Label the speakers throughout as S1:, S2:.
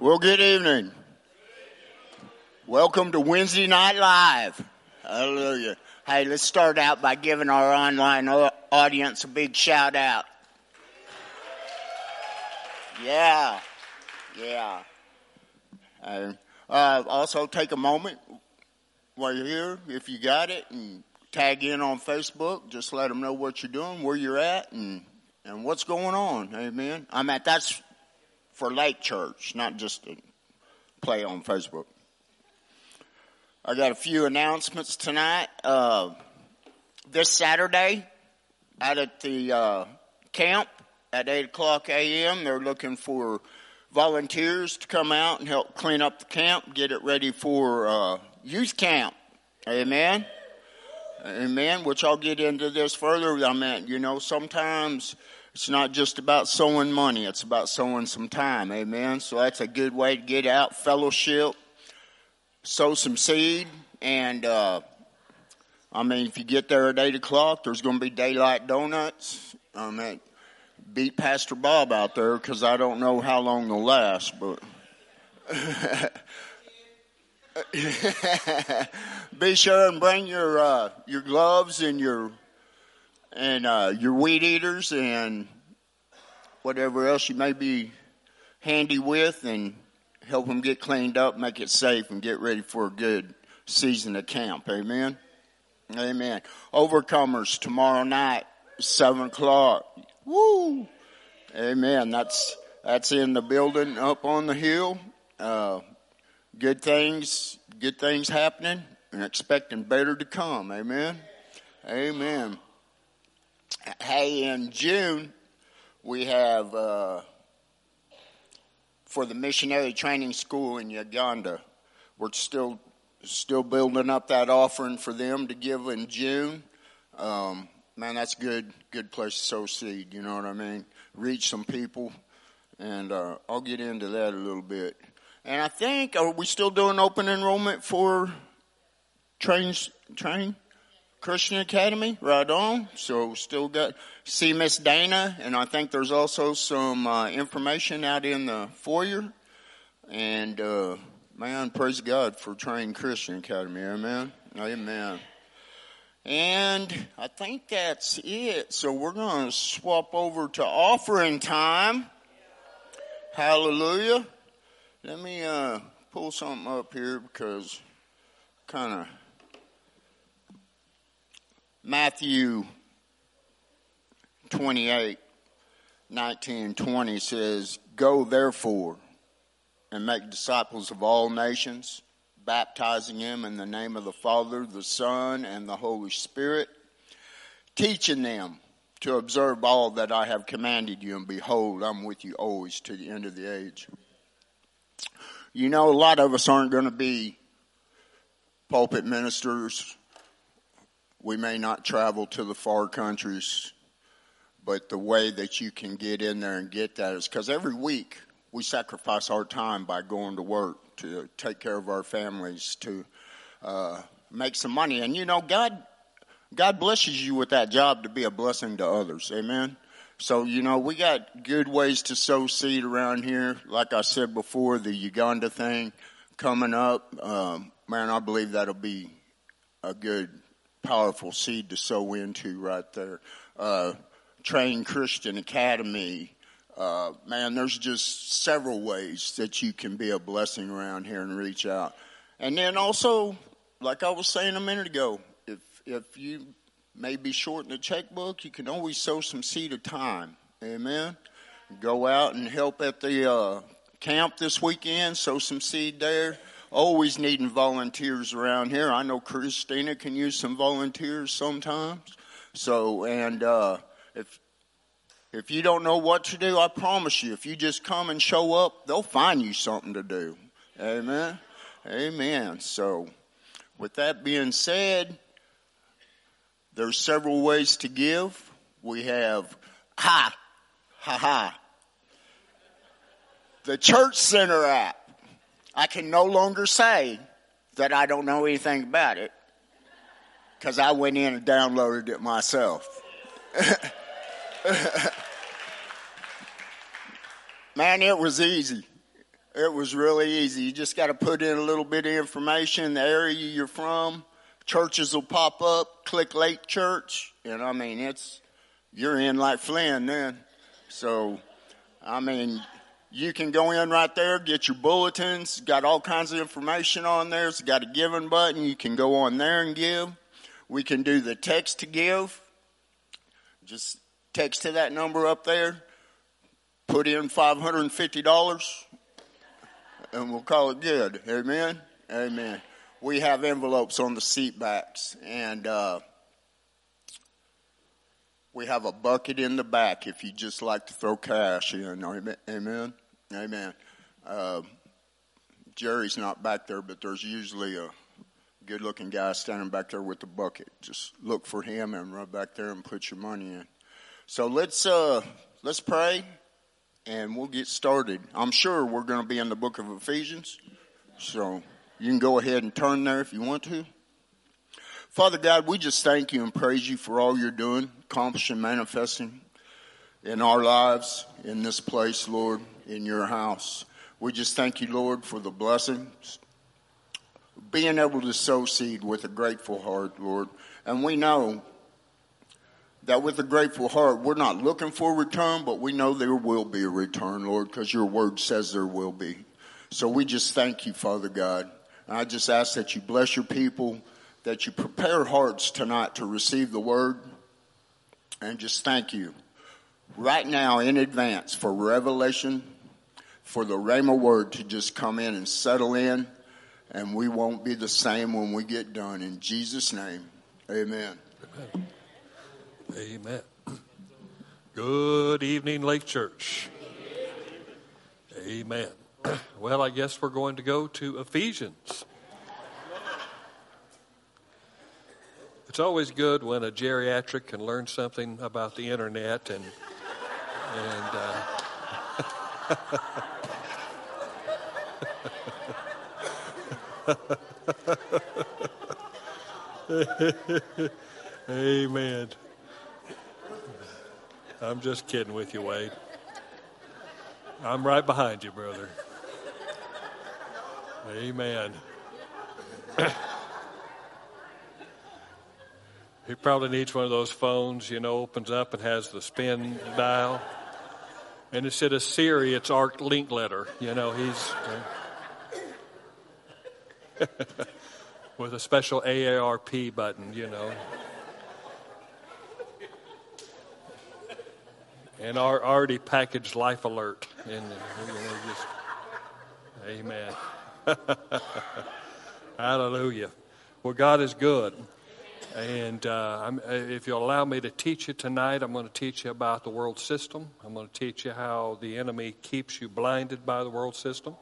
S1: Well, good evening. Welcome to Wednesday Night Live. Hallelujah. Hey, let's start out by giving our online audience a big shout out. Yeah, yeah. Uh, uh, also, take a moment while you're here, if you got it, and tag in on Facebook. Just let them know what you're doing, where you're at, and and what's going on. Amen. I mean, that's for Lake Church, not just to play on Facebook. I got a few announcements tonight. Uh, this Saturday, out at the uh, camp at 8 o'clock a.m., they're looking for volunteers to come out and help clean up the camp, get it ready for uh, youth camp. Amen. Amen. Which I'll get into this further. I mean, you know, sometimes it's not just about sowing money, it's about sowing some time. Amen. So that's a good way to get out, fellowship, sow some seed, and uh, I mean, if you get there at 8 o'clock, there's going to be daylight donuts. I mean, beat Pastor Bob out there because I don't know how long they'll last, but. be sure and bring your uh, your gloves and your and uh, your weed eaters and whatever else you may be handy with, and help them get cleaned up, make it safe, and get ready for a good season of camp. Amen. Amen. Overcomers tomorrow night, seven o'clock. Woo! Amen. That's that's in the building up on the hill. Uh, good things, good things happening, and expecting better to come. Amen. Amen. Hey, in June we have uh, for the missionary training school in Uganda. We're still still building up that offering for them to give in June. Um, man, that's good good place to sow seed. You know what I mean? Reach some people, and uh, I'll get into that a little bit. And I think are we still doing open enrollment for train train Christian Academy? Right on. So still got see Miss Dana, and I think there's also some uh, information out in the foyer. And uh, man, praise God for Train Christian Academy. Amen. Amen. And I think that's it. So we're going to swap over to offering time. Hallelujah. Let me uh, pull something up here because kind of Matthew 28, 19 20 says, Go therefore and make disciples of all nations, baptizing them in the name of the Father, the Son, and the Holy Spirit, teaching them to observe all that I have commanded you, and behold, I'm with you always to the end of the age. You know, a lot of us aren't going to be pulpit ministers. We may not travel to the far countries, but the way that you can get in there and get that is because every week we sacrifice our time by going to work to take care of our families, to uh, make some money. And you know, God, God blesses you with that job to be a blessing to others. Amen. So, you know, we got good ways to sow seed around here. Like I said before, the Uganda thing coming up. Um, man, I believe that'll be a good, powerful seed to sow into right there. Uh, Train Christian Academy. Uh, man, there's just several ways that you can be a blessing around here and reach out. And then also, like I was saying a minute ago, if if you may be short in the checkbook, you can always sow some seed of time. Amen. Go out and help at the uh, camp this weekend, sow some seed there. Always needing volunteers around here. I know Christina can use some volunteers sometimes. So, and uh, if if you don't know what to do, I promise you, if you just come and show up, they'll find you something to do. Amen. Amen. So, with that being said, there's several ways to give. We have ha, ha ha. The Church Center app. I can no longer say that I don't know anything about it because I went in and downloaded it myself. Man, it was easy. It was really easy. You just got to put in a little bit of information, the area you're from. Churches will pop up. Click Lake Church, and I mean it's you're in like Flynn then. So, I mean, you can go in right there, get your bulletins. Got all kinds of information on there. It's got a giving button. You can go on there and give. We can do the text to give. Just text to that number up there. Put in five hundred and we'll call it good. Amen? Amen. We have envelopes on the seat backs, and uh, we have a bucket in the back if you just like to throw cash in. Amen amen? Amen. Uh, Jerry's not back there, but there's usually a good looking guy standing back there with the bucket. Just look for him and run back there and put your money in. So let's uh, let's pray and we'll get started. I'm sure we're going to be in the book of Ephesians, so you can go ahead and turn there if you want to. Father God, we just thank you and praise you for all you're doing, accomplishing, manifesting in our lives, in this place, Lord, in your house. We just thank you, Lord, for the blessings, being able to sow seed with a grateful heart, Lord. And we know that with a grateful heart, we're not looking for a return, but we know there will be a return, Lord, because your word says there will be. So we just thank you, Father God. And I just ask that you bless your people, that you prepare hearts tonight to receive the word, and just thank you right now in advance for revelation, for the Rhema word to just come in and settle in, and we won't be the same when we get done. In Jesus' name, amen. amen.
S2: Good evening, Lake Church. Amen. Well, I guess we're going to go to Ephesians. It's always good when a geriatric can learn something about the internet and and uh, Amen. I'm just kidding with you, Wade. I'm right behind you, brother. Amen. he probably needs one of those phones, you know, opens up and has the spin dial. And instead of Siri, it's Art Linkletter. You know, he's. Uh, with a special AARP button, you know. and our already packaged life alert. And you know, just, amen. Hallelujah. Well, God is good. And uh, if you'll allow me to teach you tonight, I'm going to teach you about the world system. I'm going to teach you how the enemy keeps you blinded by the world system.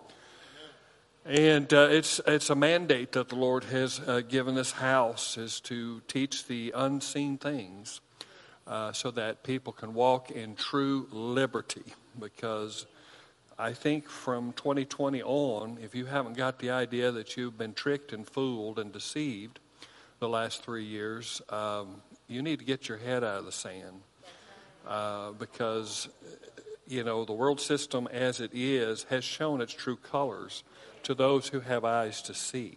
S2: And uh, it's, it's a mandate that the Lord has uh, given this house is to teach the unseen things uh, so that people can walk in true liberty. Because I think from 2020 on, if you haven't got the idea that you've been tricked and fooled and deceived the last three years, um, you need to get your head out of the sand. Uh, because, you know, the world system as it is has shown its true colors to those who have eyes to see.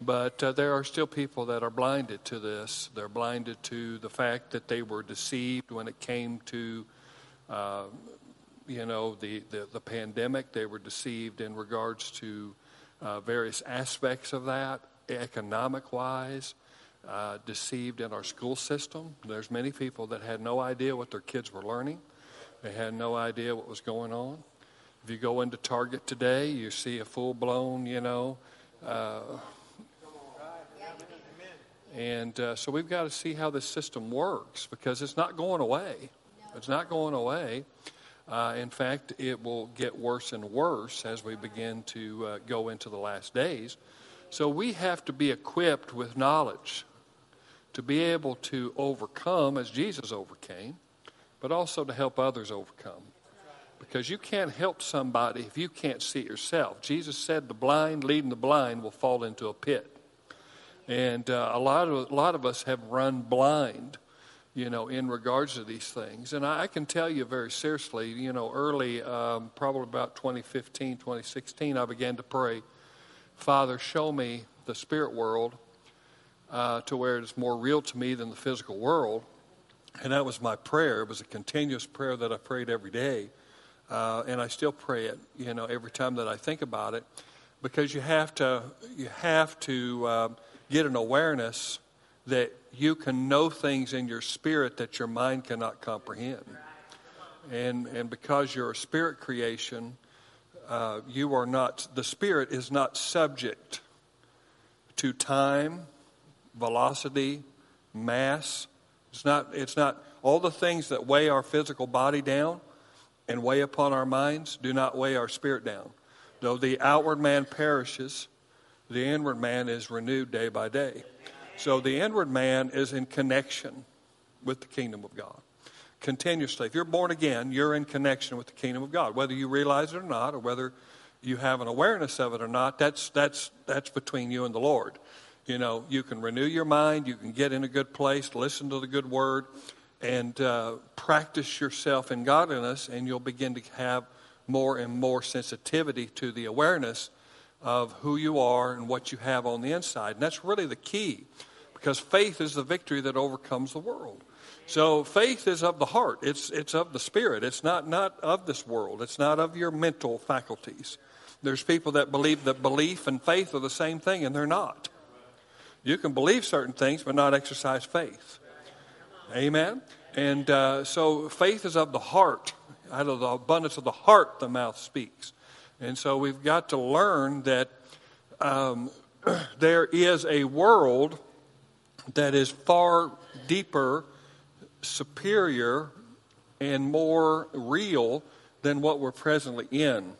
S2: But uh, there are still people that are blinded to this. They're blinded to the fact that they were deceived when it came to, uh, you know, the, the, the, pandemic. They were deceived in regards to uh, various aspects of that, economic wise. Uh, deceived in our school system. There's many people that had no idea what their kids were learning. They had no idea what was going on. If you go into Target today, you see a full blown, you know, uh, and uh, so we've got to see how this system works because it's not going away. It's not going away. Uh, in fact, it will get worse and worse as we begin to uh, go into the last days. So we have to be equipped with knowledge to be able to overcome as Jesus overcame, but also to help others overcome. Because you can't help somebody if you can't see it yourself. Jesus said the blind leading the blind will fall into a pit. And uh, a, lot of, a lot of us have run blind you know, in regards to these things. And I, I can tell you very seriously, you know, early, um, probably about 2015, 2016, I began to pray, Father, show me the spirit world uh, to where it's more real to me than the physical world. And that was my prayer. It was a continuous prayer that I prayed every day. Uh, and I still pray it, you know, every time that I think about it, because you have to, you have to uh, get an awareness that you can know things in your spirit that your mind cannot comprehend. And, and because you're a spirit creation, uh, you are not, the spirit is not subject to time, velocity, mass. It's not, it's not all the things that weigh our physical body down and weigh upon our minds do not weigh our spirit down. Though the outward man perishes, the inward man is renewed day by day. So the inward man is in connection with the kingdom of God continuously. If you're born again, you're in connection with the kingdom of God, whether you realize it or not, or whether you have an awareness of it or not. That's that's that's between you and the Lord. You know, you can renew your mind, you can get in a good place, listen to the good word, and uh, practice yourself in godliness, and you'll begin to have more and more sensitivity to the awareness of who you are and what you have on the inside. And that's really the key because faith is the victory that overcomes the world. So faith is of the heart. It's, it's of the spirit. It's not, not of this world. It's not of your mental faculties. There's people that believe that belief and faith are the same thing, and they're not. You can believe certain things, but not exercise faith. Amen? And uh, so faith is of the heart. Out of the abundance of the heart, the mouth speaks. And so we've got to learn that um, there is a world that is far deeper, superior, and more real than what we're presently in.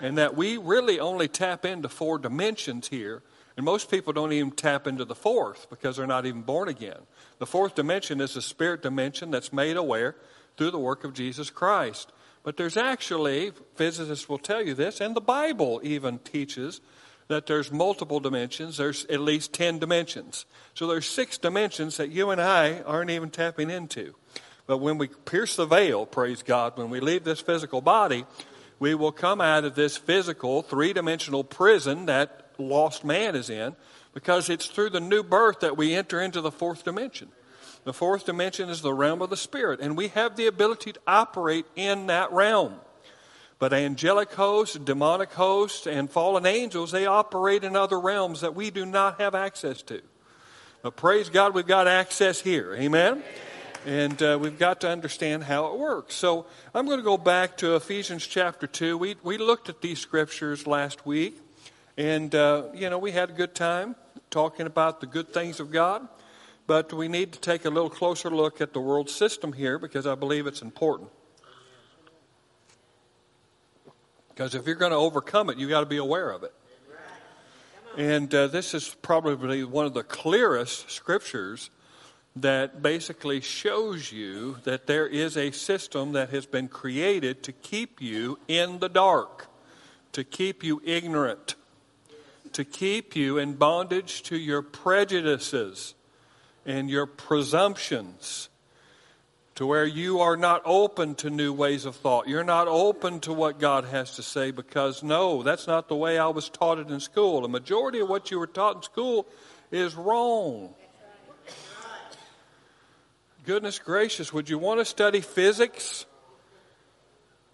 S2: And that we really only tap into four dimensions here. And most people don't even tap into the fourth because they're not even born again. The fourth dimension is the spirit dimension that's made aware through the work of Jesus Christ. But there's actually, physicists will tell you this, and the Bible even teaches that there's multiple dimensions. There's at least 10 dimensions. So there's six dimensions that you and I aren't even tapping into. But when we pierce the veil, praise God, when we leave this physical body, we will come out of this physical three dimensional prison that lost man is in because it's through the new birth that we enter into the fourth dimension. The fourth dimension is the realm of the spirit, and we have the ability to operate in that realm. But angelic hosts, demonic hosts, and fallen angels, they operate in other realms that we do not have access to. But praise God, we've got access here. Amen? And uh, we've got to understand how it works. So I'm going to go back to Ephesians chapter 2. We, we looked at these scriptures last week, and, uh, you know, we had a good time talking about the good things of God. But we need to take a little closer look at the world system here because I believe it's important. Because if you're going to overcome it, you've got to be aware of it. And uh, this is probably one of the clearest scriptures that basically shows you that there is a system that has been created to keep you in the dark, to keep you ignorant, to keep you in bondage to your prejudices and your presumptions to where you are not open to new ways of thought. You're not open to what God has to say because, no, that's not the way I was taught it in school. The majority of what you were taught in school is wrong. Goodness gracious, would you want to study physics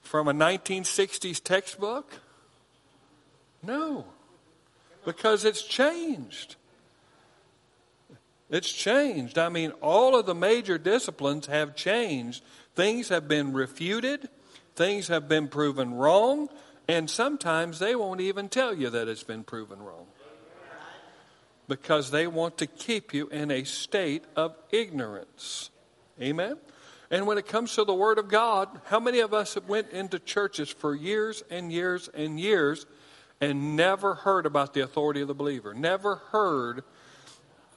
S2: from a 1960s textbook? No, because it's changed. It's changed. I mean, all of the major disciplines have changed. Things have been refuted, things have been proven wrong, and sometimes they won't even tell you that it's been proven wrong. Because they want to keep you in a state of ignorance. Amen? And when it comes to the Word of God, how many of us have went into churches for years and years and years and never heard about the authority of the believer? Never heard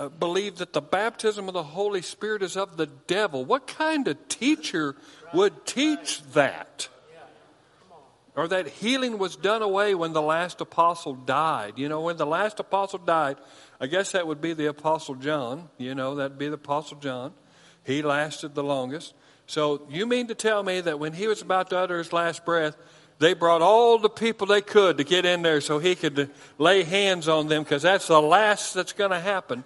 S2: Uh, believe that the baptism of the Holy Spirit is of the devil. What kind of teacher would teach that? Or that healing was done away when the last apostle died. You know, when the last apostle died, I guess that would be the apostle John. You know, that'd be the apostle John. He lasted the longest. So you mean to tell me that when he was about to utter his last breath, they brought all the people they could to get in there so he could lay hands on them because that's the last that's going to happen.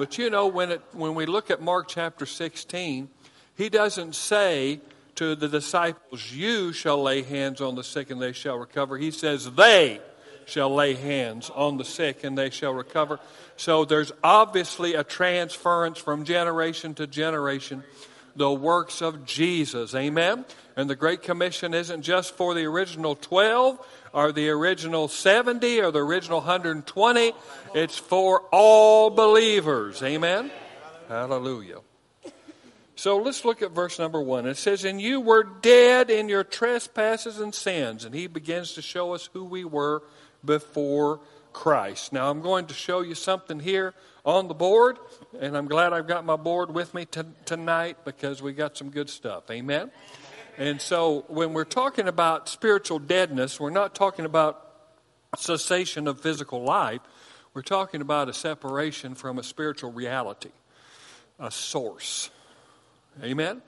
S2: But you know, when, it, when we look at Mark chapter 16, he doesn't say to the disciples, You shall lay hands on the sick and they shall recover. He says, They shall lay hands on the sick and they shall recover. So there's obviously a transference from generation to generation the works of Jesus. Amen? And the Great Commission isn't just for the original 12 or the original 70 or the original 120, it's for all believers. Amen? Hallelujah. So let's look at verse number one. It says, And you were dead in your trespasses and sins. And he begins to show us who we were before Christ. Now, I'm going to show you something here on the board, and I'm glad I've got my board with me t- tonight because we got some good stuff. Amen? And so, when we're talking about spiritual deadness, we're not talking about cessation of physical life. We're talking about a separation from a spiritual reality, a source. Amen?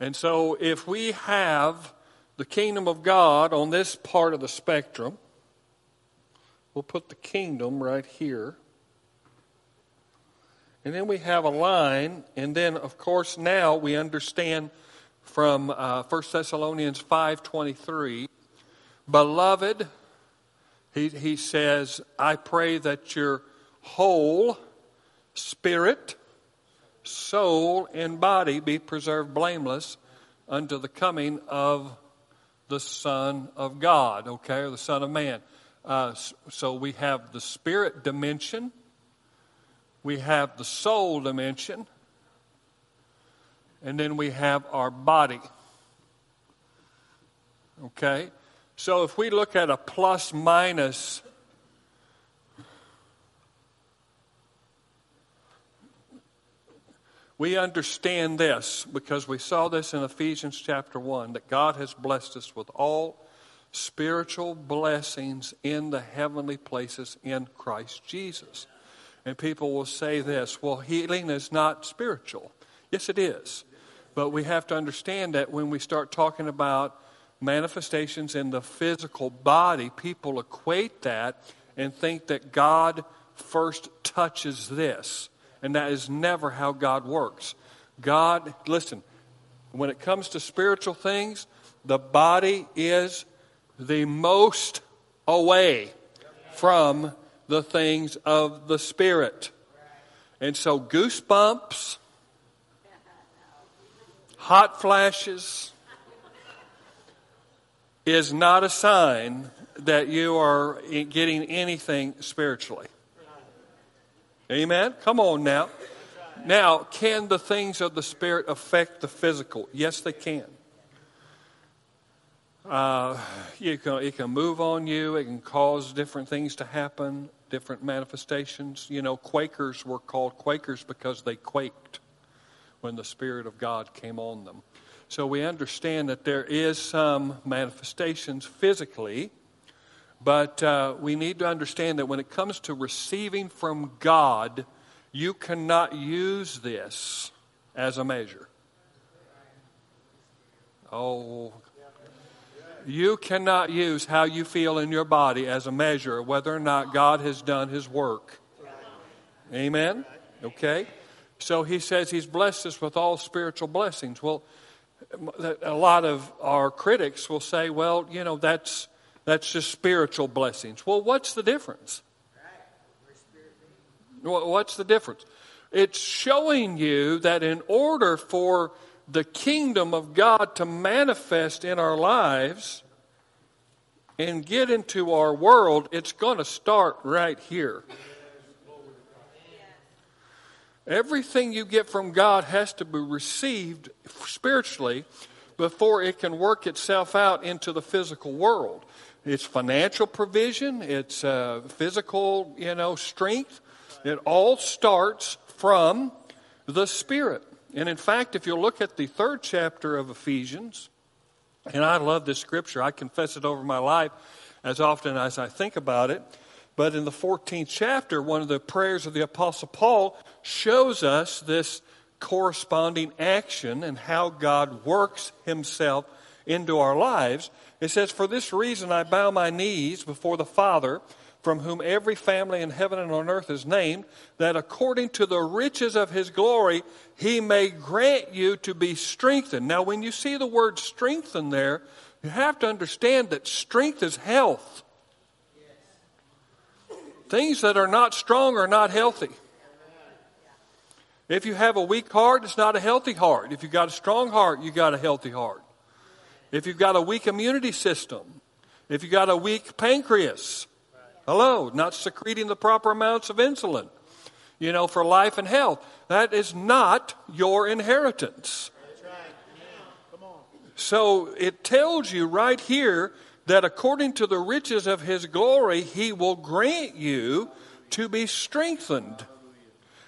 S2: And so, if we have the kingdom of God on this part of the spectrum, We'll put the kingdom right here. And then we have a line, and then of course now we understand from uh, 1 Thessalonians 5.23, Beloved, he, he says, I pray that your whole spirit, soul, and body be preserved blameless unto the coming of the Son of God, okay, or the Son of Man. Uh, so we have the spirit dimension, we have the soul dimension, and then we have our body. Okay? So if we look at a plus minus, we understand this because we saw this in Ephesians chapter 1 that God has blessed us with all spiritual blessings in the heavenly places in Christ Jesus. And people will say this well, healing is not spiritual. Yes, it is. But we have to understand that when we start talking about manifestations in the physical body, people equate that and think that God first touches this. And that is never how God works. God, listen, when it comes to spiritual things, the body is the most away from the things of the Spirit. And so, goosebumps, hot flashes, is not a sign that you are getting anything spiritually. Amen? Come on now. Now, can the things of the Spirit affect the physical? Yes, they can. Uh, you can, it can move on you. It can cause different things to happen, different manifestations. You know, Quakers were called Quakers because they quaked when the Spirit of God came on them. So we understand that there is some manifestations physically, but uh, we need to understand that when it comes to receiving from God, you cannot use this as a measure. Oh, you cannot use how you feel in your body as a measure of whether or not God has done his work. Amen? Okay? So he says he's blessed us with all spiritual blessings. Well, a lot of our critics will say, well, you know, that's, that's just spiritual blessings. Well, what's the difference? What's the difference? It's showing you that in order for the kingdom of God to manifest in our lives and get into our world, it's going to start right here. Everything you get from God has to be received spiritually before it can work itself out into the physical world. It's financial provision, it's uh, physical, you know, strength. It all starts from the Spirit. And in fact, if you look at the third chapter of Ephesians, and I love this scripture, I confess it over my life as often as I think about it. But in the 14th chapter, one of the prayers of the Apostle Paul shows us this corresponding action and how God works himself into our lives. It says, For this reason I bow my knees before the Father, from whom every family in heaven and on earth is named, that according to the riches of his glory he may grant you to be strengthened. Now, when you see the word strengthen there, you have to understand that strength is health. Things that are not strong are not healthy. If you have a weak heart, it's not a healthy heart. If you've got a strong heart, you've got a healthy heart. If you've got a weak immunity system, if you've got a weak pancreas, hello, not secreting the proper amounts of insulin, you know, for life and health, that is not your inheritance. So it tells you right here that according to the riches of his glory, he will grant you to be strengthened.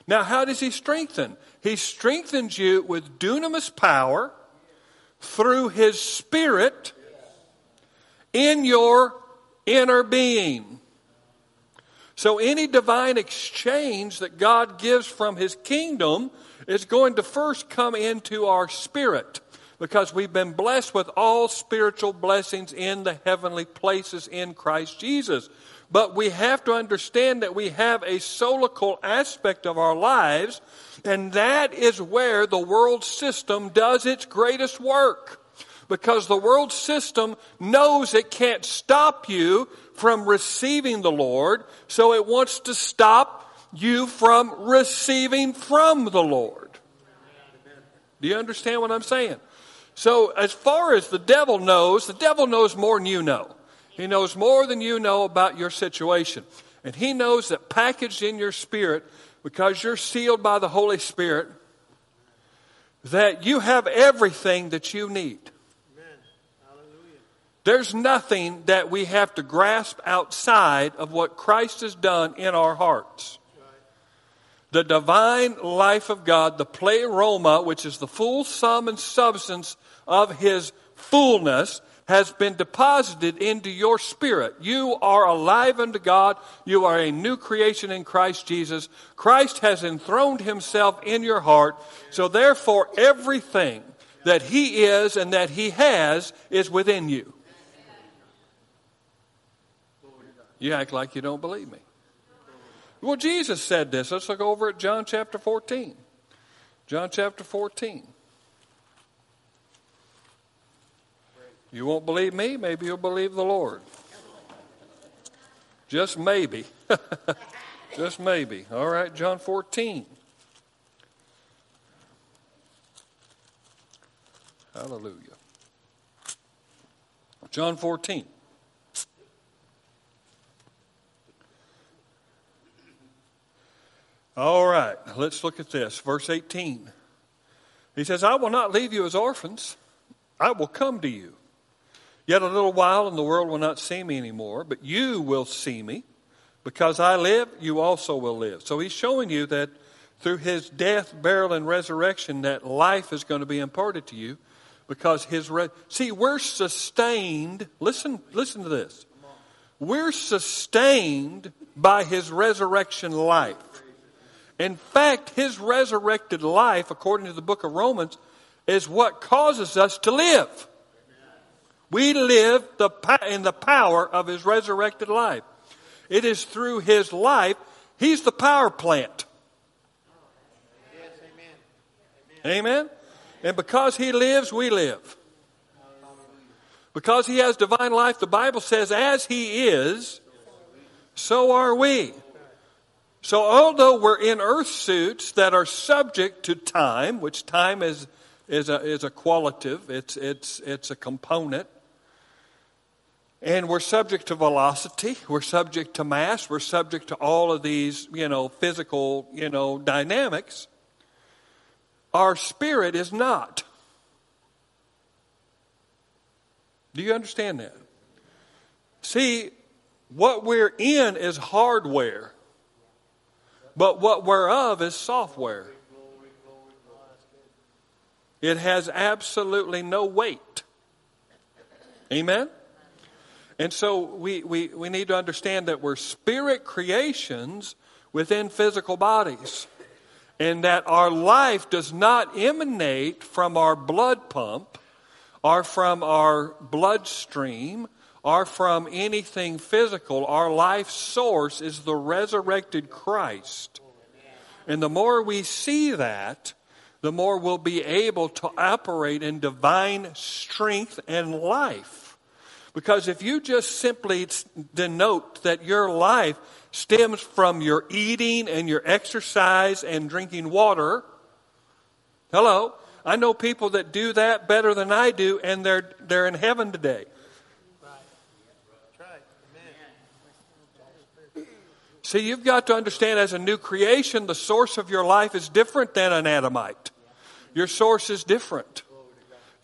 S2: Now, how does he strengthen? He strengthens you with dunamis power through his spirit in your inner being. So, any divine exchange that God gives from his kingdom is going to first come into our spirit because we've been blessed with all spiritual blessings in the heavenly places in Christ Jesus. But we have to understand that we have a solical aspect of our lives, and that is where the world system does its greatest work. Because the world system knows it can't stop you from receiving the Lord, so it wants to stop you from receiving from the Lord. Do you understand what I'm saying? So, as far as the devil knows, the devil knows more than you know. He knows more than you know about your situation. And He knows that packaged in your spirit, because you're sealed by the Holy Spirit, that you have everything that you need. There's nothing that we have to grasp outside of what Christ has done in our hearts. The divine life of God, the pleroma, which is the full sum and substance of His fullness, has been deposited into your spirit. You are alive unto God. You are a new creation in Christ Jesus. Christ has enthroned himself in your heart. So therefore, everything that he is and that he has is within you. You act like you don't believe me. Well, Jesus said this. Let's look over at John chapter 14. John chapter 14. You won't believe me, maybe you'll believe the Lord. Just maybe. Just maybe. All right, John 14. Hallelujah. John 14. All right, let's look at this. Verse 18. He says, I will not leave you as orphans, I will come to you. Yet a little while, and the world will not see me anymore, but you will see me. Because I live, you also will live. So he's showing you that through his death, burial, and resurrection, that life is going to be imparted to you. Because his re- see, we're sustained. Listen, listen to this. We're sustained by his resurrection life. In fact, his resurrected life, according to the book of Romans, is what causes us to live. We live the, in the power of his resurrected life. It is through his life, he's the power plant. Yes, amen. amen. And because he lives, we live. Because he has divine life, the Bible says, as he is, so are we. So, although we're in earth suits that are subject to time, which time is, is, a, is a qualitative, it's, it's, it's a component, and we're subject to velocity, we're subject to mass, we're subject to all of these, you know, physical, you know, dynamics. Our spirit is not. Do you understand that? See, what we're in is hardware, but what we're of is software. It has absolutely no weight. Amen? And so we, we, we need to understand that we're spirit creations within physical bodies. and that our life does not emanate from our blood pump or from our bloodstream or from anything physical. Our life source is the resurrected Christ. And the more we see that, the more we'll be able to operate in divine strength and life. Because if you just simply denote that your life stems from your eating and your exercise and drinking water, hello, I know people that do that better than I do, and they're, they're in heaven today. See, you've got to understand as a new creation, the source of your life is different than an Adamite. Your source is different.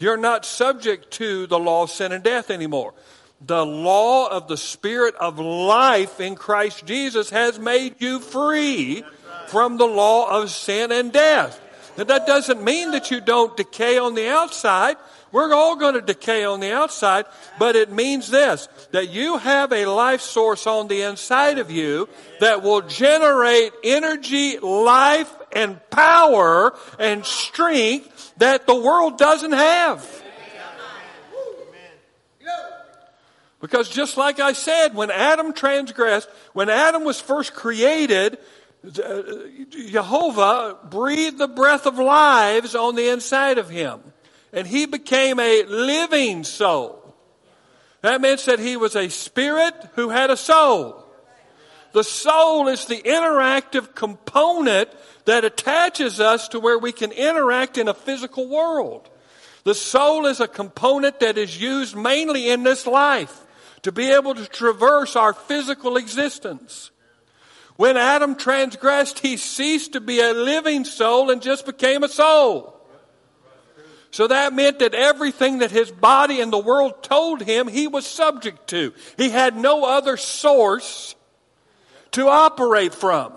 S2: You're not subject to the law of sin and death anymore. The law of the Spirit of life in Christ Jesus has made you free from the law of sin and death. Now, that doesn't mean that you don't decay on the outside. We're all going to decay on the outside, but it means this that you have a life source on the inside of you that will generate energy, life, and power and strength that the world doesn't have. Because just like I said, when Adam transgressed, when Adam was first created, uh, Jehovah breathed the breath of lives on the inside of him and he became a living soul. That meant that he was a spirit who had a soul. The soul is the interactive component that attaches us to where we can interact in a physical world. The soul is a component that is used mainly in this life to be able to traverse our physical existence. When Adam transgressed, he ceased to be a living soul and just became a soul. So that meant that everything that his body and the world told him, he was subject to. He had no other source to operate from.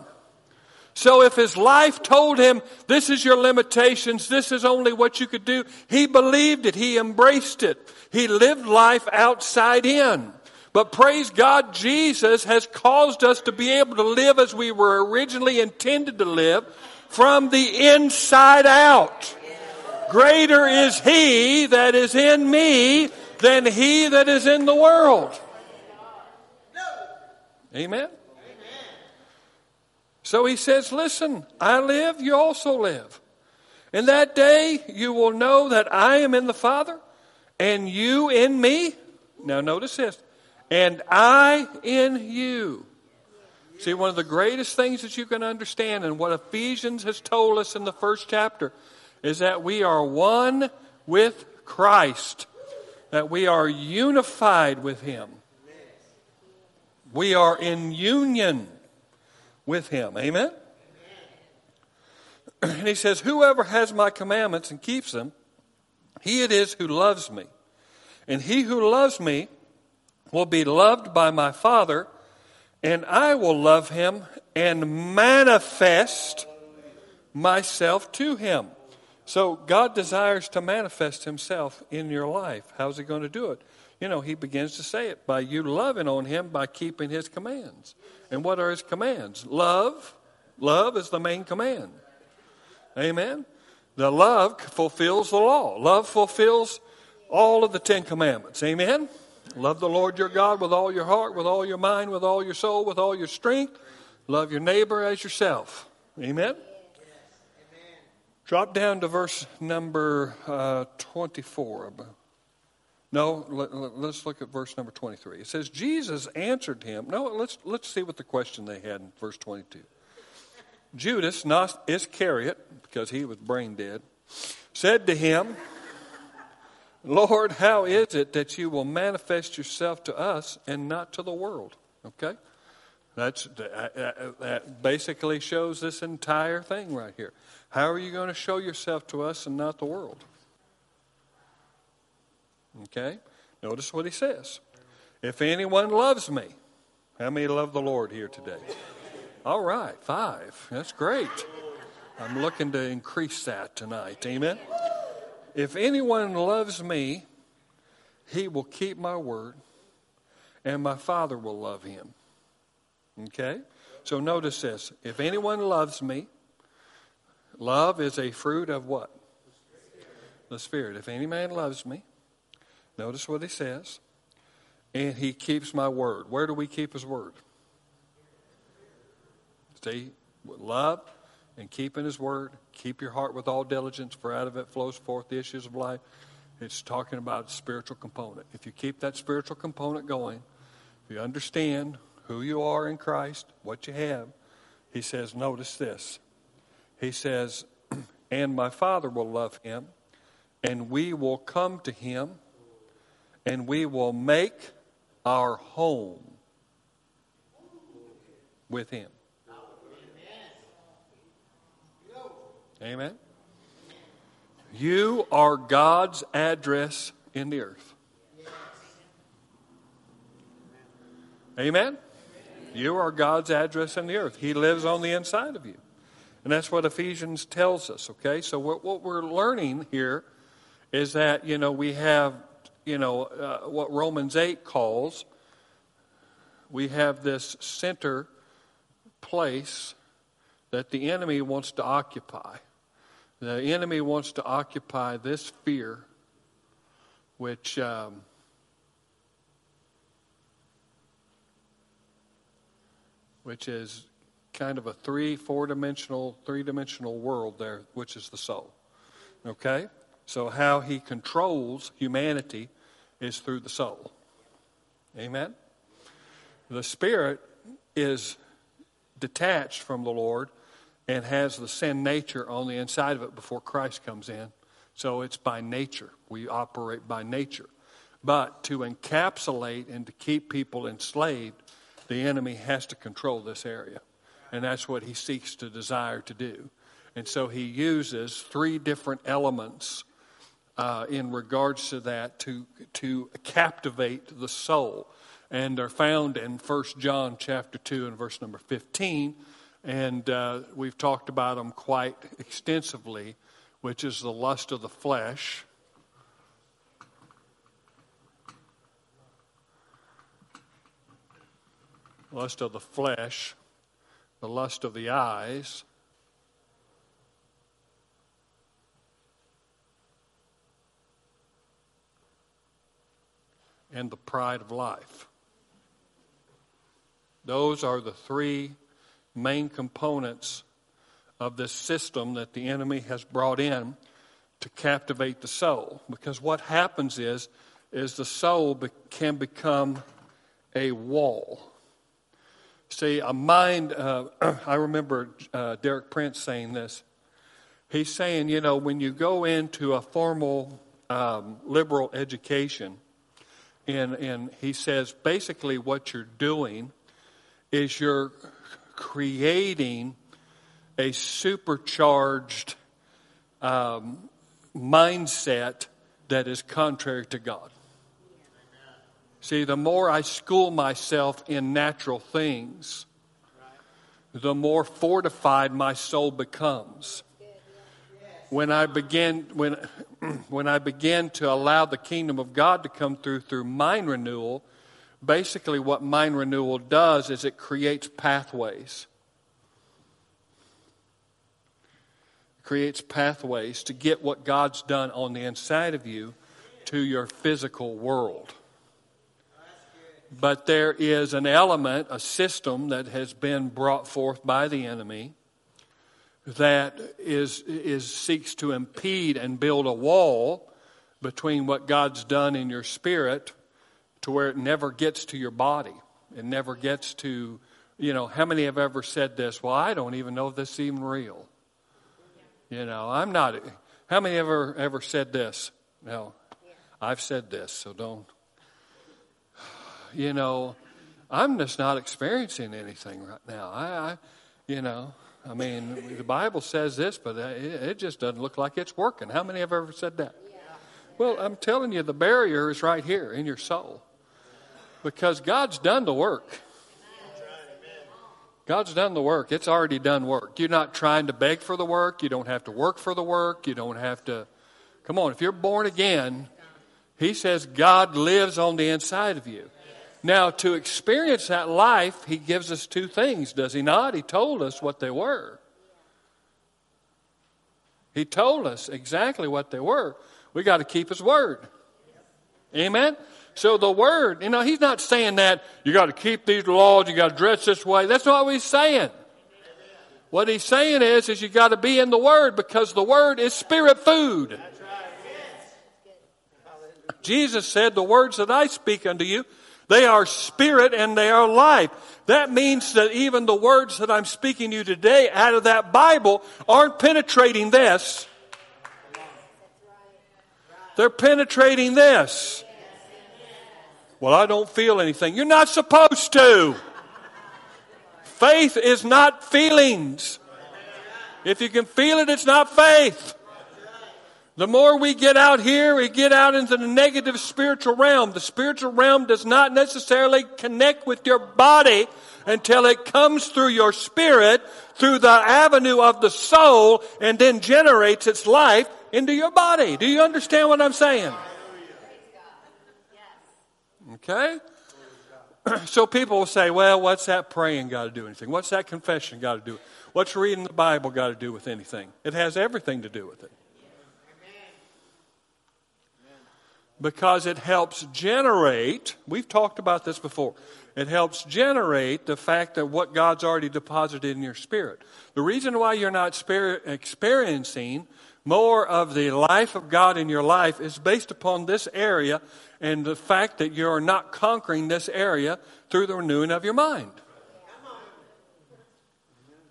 S2: So if his life told him, this is your limitations, this is only what you could do, he believed it, he embraced it. He lived life outside in. But praise God, Jesus has caused us to be able to live as we were originally intended to live from the inside out. Greater is he that is in me than he that is in the world. Amen. So he says, Listen, I live, you also live. In that day, you will know that I am in the Father, and you in me. Now, notice this. And I in you. See, one of the greatest things that you can understand, and what Ephesians has told us in the first chapter, is that we are one with Christ, that we are unified with Him. We are in union with Him. Amen? And He says, Whoever has my commandments and keeps them, he it is who loves me. And he who loves me will be loved by my Father, and I will love him and manifest myself to him. So God desires to manifest himself in your life. How's he going to do it? You know, he begins to say it by you loving on him by keeping his commands. And what are his commands? Love. Love is the main command. Amen. The love fulfills the law. Love fulfills all of the Ten Commandments. Amen. Love the Lord your God with all your heart, with all your mind, with all your soul, with all your strength. Love your neighbor as yourself. Amen. Drop down to verse number uh, 24. No, let, us look at verse number 23. It says, Jesus answered him. No, let's, let's see what the question they had in verse 22. Judas, not Iscariot, because he was brain dead, said to him, Lord, how is it that you will manifest yourself to us and not to the world? Okay? That's, uh, uh, uh, that basically shows this entire thing right here. How are you going to show yourself to us and not the world? Okay? Notice what he says. If anyone loves me, how many love the Lord here today? All right, five. That's great. I'm looking to increase that tonight. Amen. If anyone loves me, he will keep my word, and my Father will love him. Okay? So notice this. If anyone loves me, Love is a fruit of what? The Spirit. If any man loves me, notice what he says, and he keeps my word. Where do we keep his word? See, love and keeping his word. Keep your heart with all diligence, for out of it flows forth the issues of life. It's talking about spiritual component. If you keep that spiritual component going, if you understand who you are in Christ, what you have, he says, notice this. He says, and my Father will love him, and we will come to him, and we will make our home with him. Amen. You are God's address in the earth. Amen? You are God's address in the earth. He lives on the inside of you. And that's what Ephesians tells us, okay? So what, what we're learning here is that, you know, we have, you know, uh, what Romans 8 calls, we have this center place that the enemy wants to occupy. The enemy wants to occupy this fear, which um, which is kind of a three, four dimensional, three dimensional world there, which is the soul. Okay? So, how he controls humanity is through the soul. Amen? The spirit is detached from the Lord and has the sin nature on the inside of it before Christ comes in. So it's by nature. We operate by nature. But to encapsulate and to keep people enslaved, the enemy has to control this area. And that's what he seeks to desire to do. And so he uses three different elements uh, in regards to that to, to captivate the soul. And they're found in 1 John chapter 2 and verse number 15 and uh, we've talked about them quite extensively, which is the lust of the flesh. Lust of the flesh, the lust of the eyes, and the pride of life. Those are the three main components of this system that the enemy has brought in to captivate the soul. Because what happens is, is the soul be- can become a wall. See, a mind, uh, I remember uh, Derek Prince saying this. He's saying, you know, when you go into a formal um, liberal education, and, and he says basically what you're doing is you're creating a supercharged um, mindset that is contrary to God. See, the more I school myself in natural things, the more fortified my soul becomes. When I begin when when I begin to allow the kingdom of God to come through through mind renewal, basically what mind renewal does is it creates pathways. It creates pathways to get what God's done on the inside of you to your physical world. But there is an element, a system that has been brought forth by the enemy that is, is seeks to impede and build a wall between what God's done in your spirit to where it never gets to your body. It never gets to, you know, how many have ever said this? Well, I don't even know if this is even real. You know, I'm not. How many ever ever said this? No, I've said this, so don't. You know, I'm just not experiencing anything right now. I, I you know, I mean, the Bible says this, but it, just doesn't look like it's working. How many have ever said that? Well, I'm telling you, the barrier is right here in your soul because God's done the work. God's done the work. It's already done work. You're not trying to beg for the work. You don't have to work for the work. You don't have to. Come on, if you're born again, He says God lives on the inside of you. Now, to experience that life, He gives us two things, does He not? He told us what they were. He told us exactly what they were. We got to keep His word. Amen? So the word, you know, He's not saying that you got to keep these laws, you got to dress this way. That's not what He's saying. What He's saying is, is you got to be in the word because the word is spirit food. Jesus said, The words that I speak unto you, they are spirit and they are life. That means that even the words that I'm speaking to you today out of that Bible aren't penetrating this. They're penetrating this. Well, I don't feel anything. You're not supposed to. Faith is not feelings. If you can feel it, it's not faith. The more we get out here, we get out into the negative spiritual realm. The spiritual realm does not necessarily connect with your body until it comes through your spirit, through the avenue of the soul, and then generates its life into your body. Do you understand what I'm saying? Okay? So people will say, well, what's that praying got to do with anything? What's that confession got to do? What's reading the Bible got to do with anything? It has everything to do with it. Because it helps generate, we've talked about this before, it helps generate the fact that what God's already deposited in your spirit. The reason why you're not experiencing more of the life of God in your life is based upon this area and the fact that you're not conquering this area through the renewing of your mind.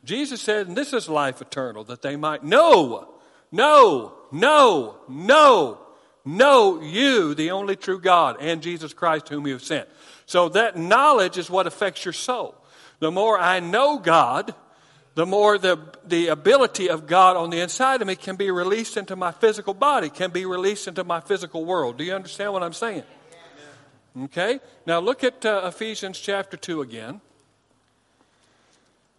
S2: Jesus said, and this is life eternal, that they might know, know, know, know know you, the only true God, and Jesus Christ, whom you have sent. So that knowledge is what affects your soul. The more I know God, the more the, the ability of God on the inside of me can be released into my physical body, can be released into my physical world. Do you understand what I'm saying? Okay? Now look at uh, Ephesians chapter 2 again.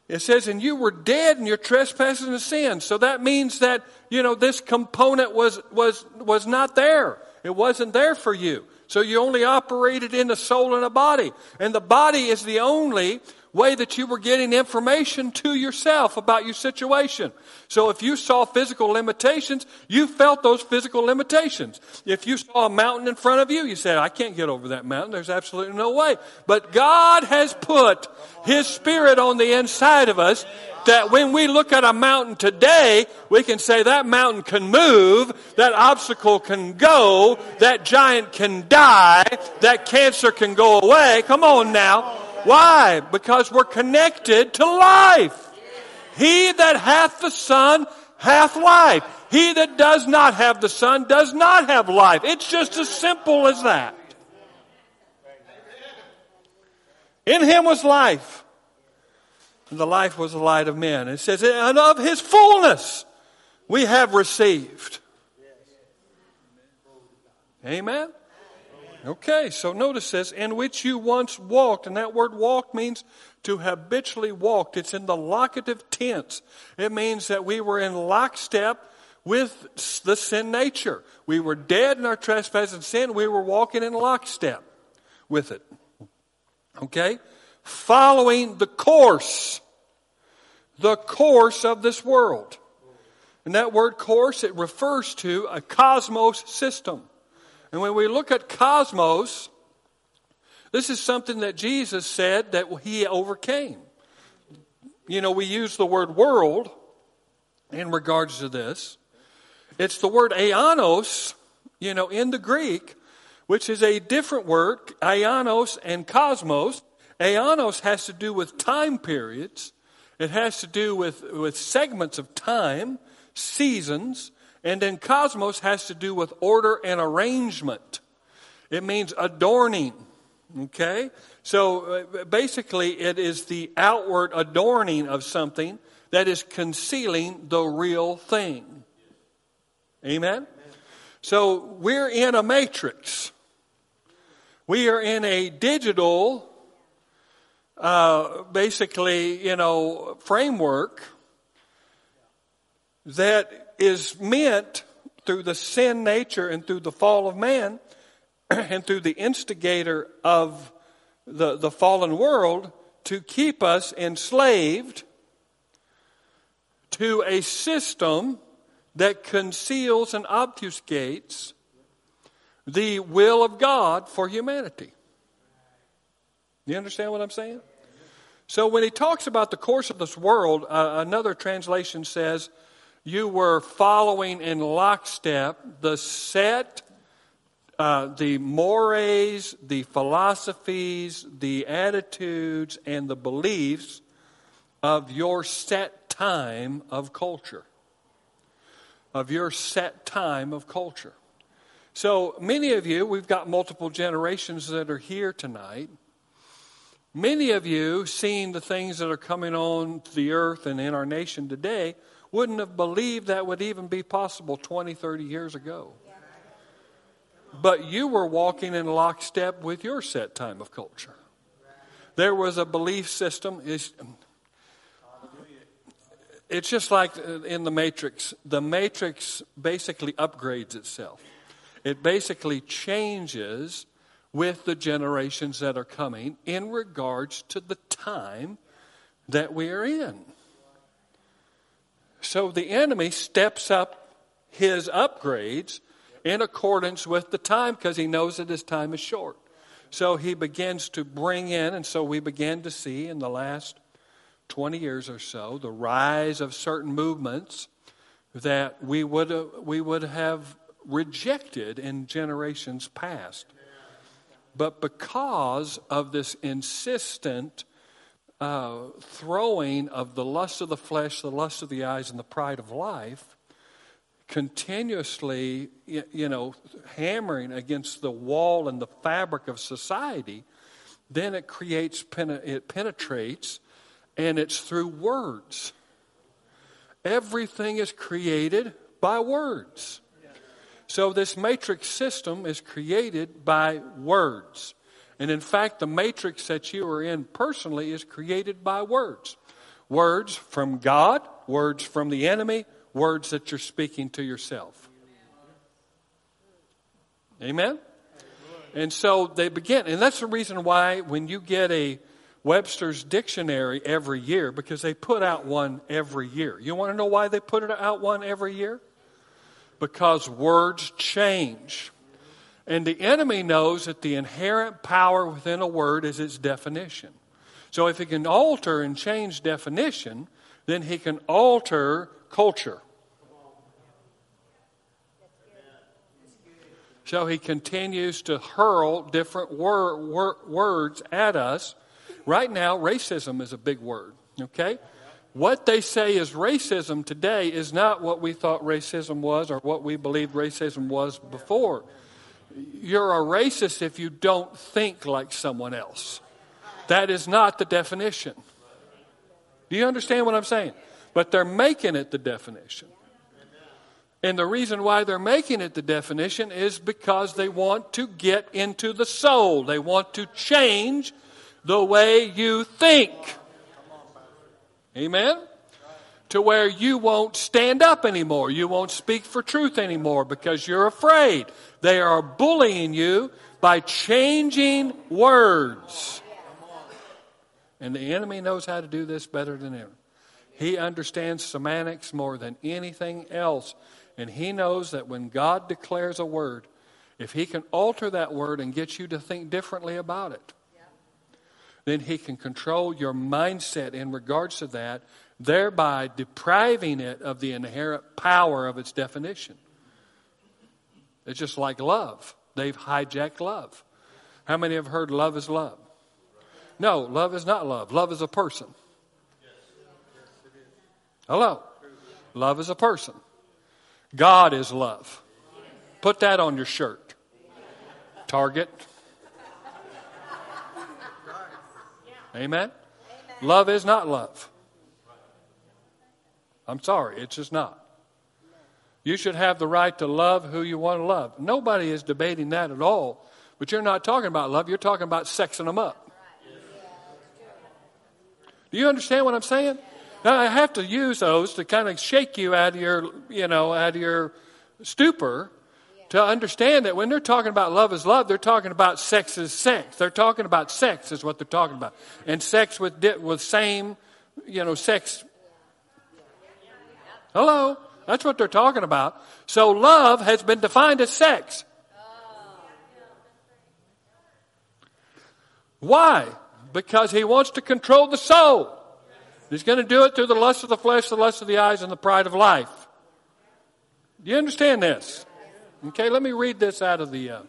S2: It says, and you were dead in your trespasses and sins. So that means that, you know, this component was, was, was not there. It wasn't there for you. So you only operated in the soul and a body. And the body is the only way that you were getting information to yourself about your situation. So if you saw physical limitations, you felt those physical limitations. If you saw a mountain in front of you, you said, I can't get over that mountain. There's absolutely no way. But God has put His Spirit on the inside of us that when we look at a mountain today, we can say that mountain can move, that obstacle can go, that giant can die, that cancer can go away. Come on now. Why? Because we're connected to life. He that hath the Son hath life. He that does not have the Son does not have life. It's just as simple as that. In him was life. And the life was the light of men. It says, and of his fullness we have received. Amen. Okay, so notice this, in which you once walked, and that word walk means to habitually walk. It's in the locative tense. It means that we were in lockstep with the sin nature. We were dead in our trespass and sin. We were walking in lockstep with it. Okay? Following the course, the course of this world. And that word course, it refers to a cosmos system. And when we look at cosmos, this is something that Jesus said that he overcame. You know, we use the word world in regards to this. It's the word aeonos, you know, in the Greek, which is a different word, aeonos and cosmos. Aeonos has to do with time periods. It has to do with, with segments of time, seasons, and then cosmos has to do with order and arrangement. It means adorning. Okay? So uh, basically, it is the outward adorning of something that is concealing the real thing. Amen? So we're in a matrix. We are in a digital, uh, basically, you know, framework that is meant through the sin nature and through the fall of man and through the instigator of the, the fallen world to keep us enslaved to a system that conceals and obfuscates the will of God for humanity. You understand what I'm saying? So when he talks about the course of this world, uh, another translation says, You were following in lockstep the set, uh, the mores, the philosophies, the attitudes, and the beliefs of your set time of culture of your set time of culture. So many of you, we've got multiple generations that are here tonight. Many of you, seeing the things that are coming on the earth and in our nation today, wouldn't have believed that would even be possible 20, 30 years ago. But you were walking in lockstep with your set time of culture. There was a belief system it's just like in the Matrix. The Matrix basically upgrades itself, it basically changes with the generations that are coming in regards to the time that we are in. So the enemy steps up his upgrades in accordance with the time because he knows that his time is short. So he begins to bring in, and so we begin to see in the last 20 years or so, the rise of certain movements that we would, uh, we would have rejected in generations past. But because of this insistent uh, throwing of the lust of the flesh, the lust of the eyes, and the pride of life, continuously, you know, hammering against the wall and the fabric of society, then it creates, it penetrates and it's through words. Everything is created by words. So, this matrix system is created by words. And in fact, the matrix that you are in personally is created by words words from God, words from the enemy, words that you're speaking to yourself. Amen? And so they begin. And that's the reason why when you get a Webster's dictionary every year because they put out one every year. You want to know why they put it out one every year? Because words change. And the enemy knows that the inherent power within a word is its definition. So if he can alter and change definition, then he can alter culture. So he continues to hurl different wor- wor- words at us Right now, racism is a big word, okay? What they say is racism today is not what we thought racism was or what we believed racism was before. You're a racist if you don't think like someone else. That is not the definition. Do you understand what I'm saying? But they're making it the definition. And the reason why they're making it the definition is because they want to get into the soul. They want to change the way you think. Amen? To where you won't stand up anymore. You won't speak for truth anymore because you're afraid. They are bullying you by changing words. And the enemy knows how to do this better than ever. He understands semantics more than anything else. And he knows that when God declares a word, if he can alter that word and get you to think differently about it, then He can control your mindset in regards to that, thereby depriving it of the inherent power of its definition. It's just like love. They've hijacked love. How many have heard love is love? No, love is not love. Love is a person. Hello. Love is a person. God is love. Put that on your shirt. Target. Amen? Love is not love. I'm sorry, it's just not. You should have the right to love who you want to love. Nobody is debating that at all. But you're not talking about love, you're talking about sexing them up. Do you understand what I'm saying? Now, I have to use those to kind of shake you out of your, you know, out of your stupor to understand that when they're talking about love is love, they're talking about sex is sex. They're talking about sex is what they're talking about, and sex with with same, you know, sex. Hello, That's what they're talking about. So love has been defined as sex. Why? Because he wants to control the soul. He's going to do it through the lust of the flesh, the lust of the eyes, and the pride of life. Do you understand this? Okay, let me read this out of the uh,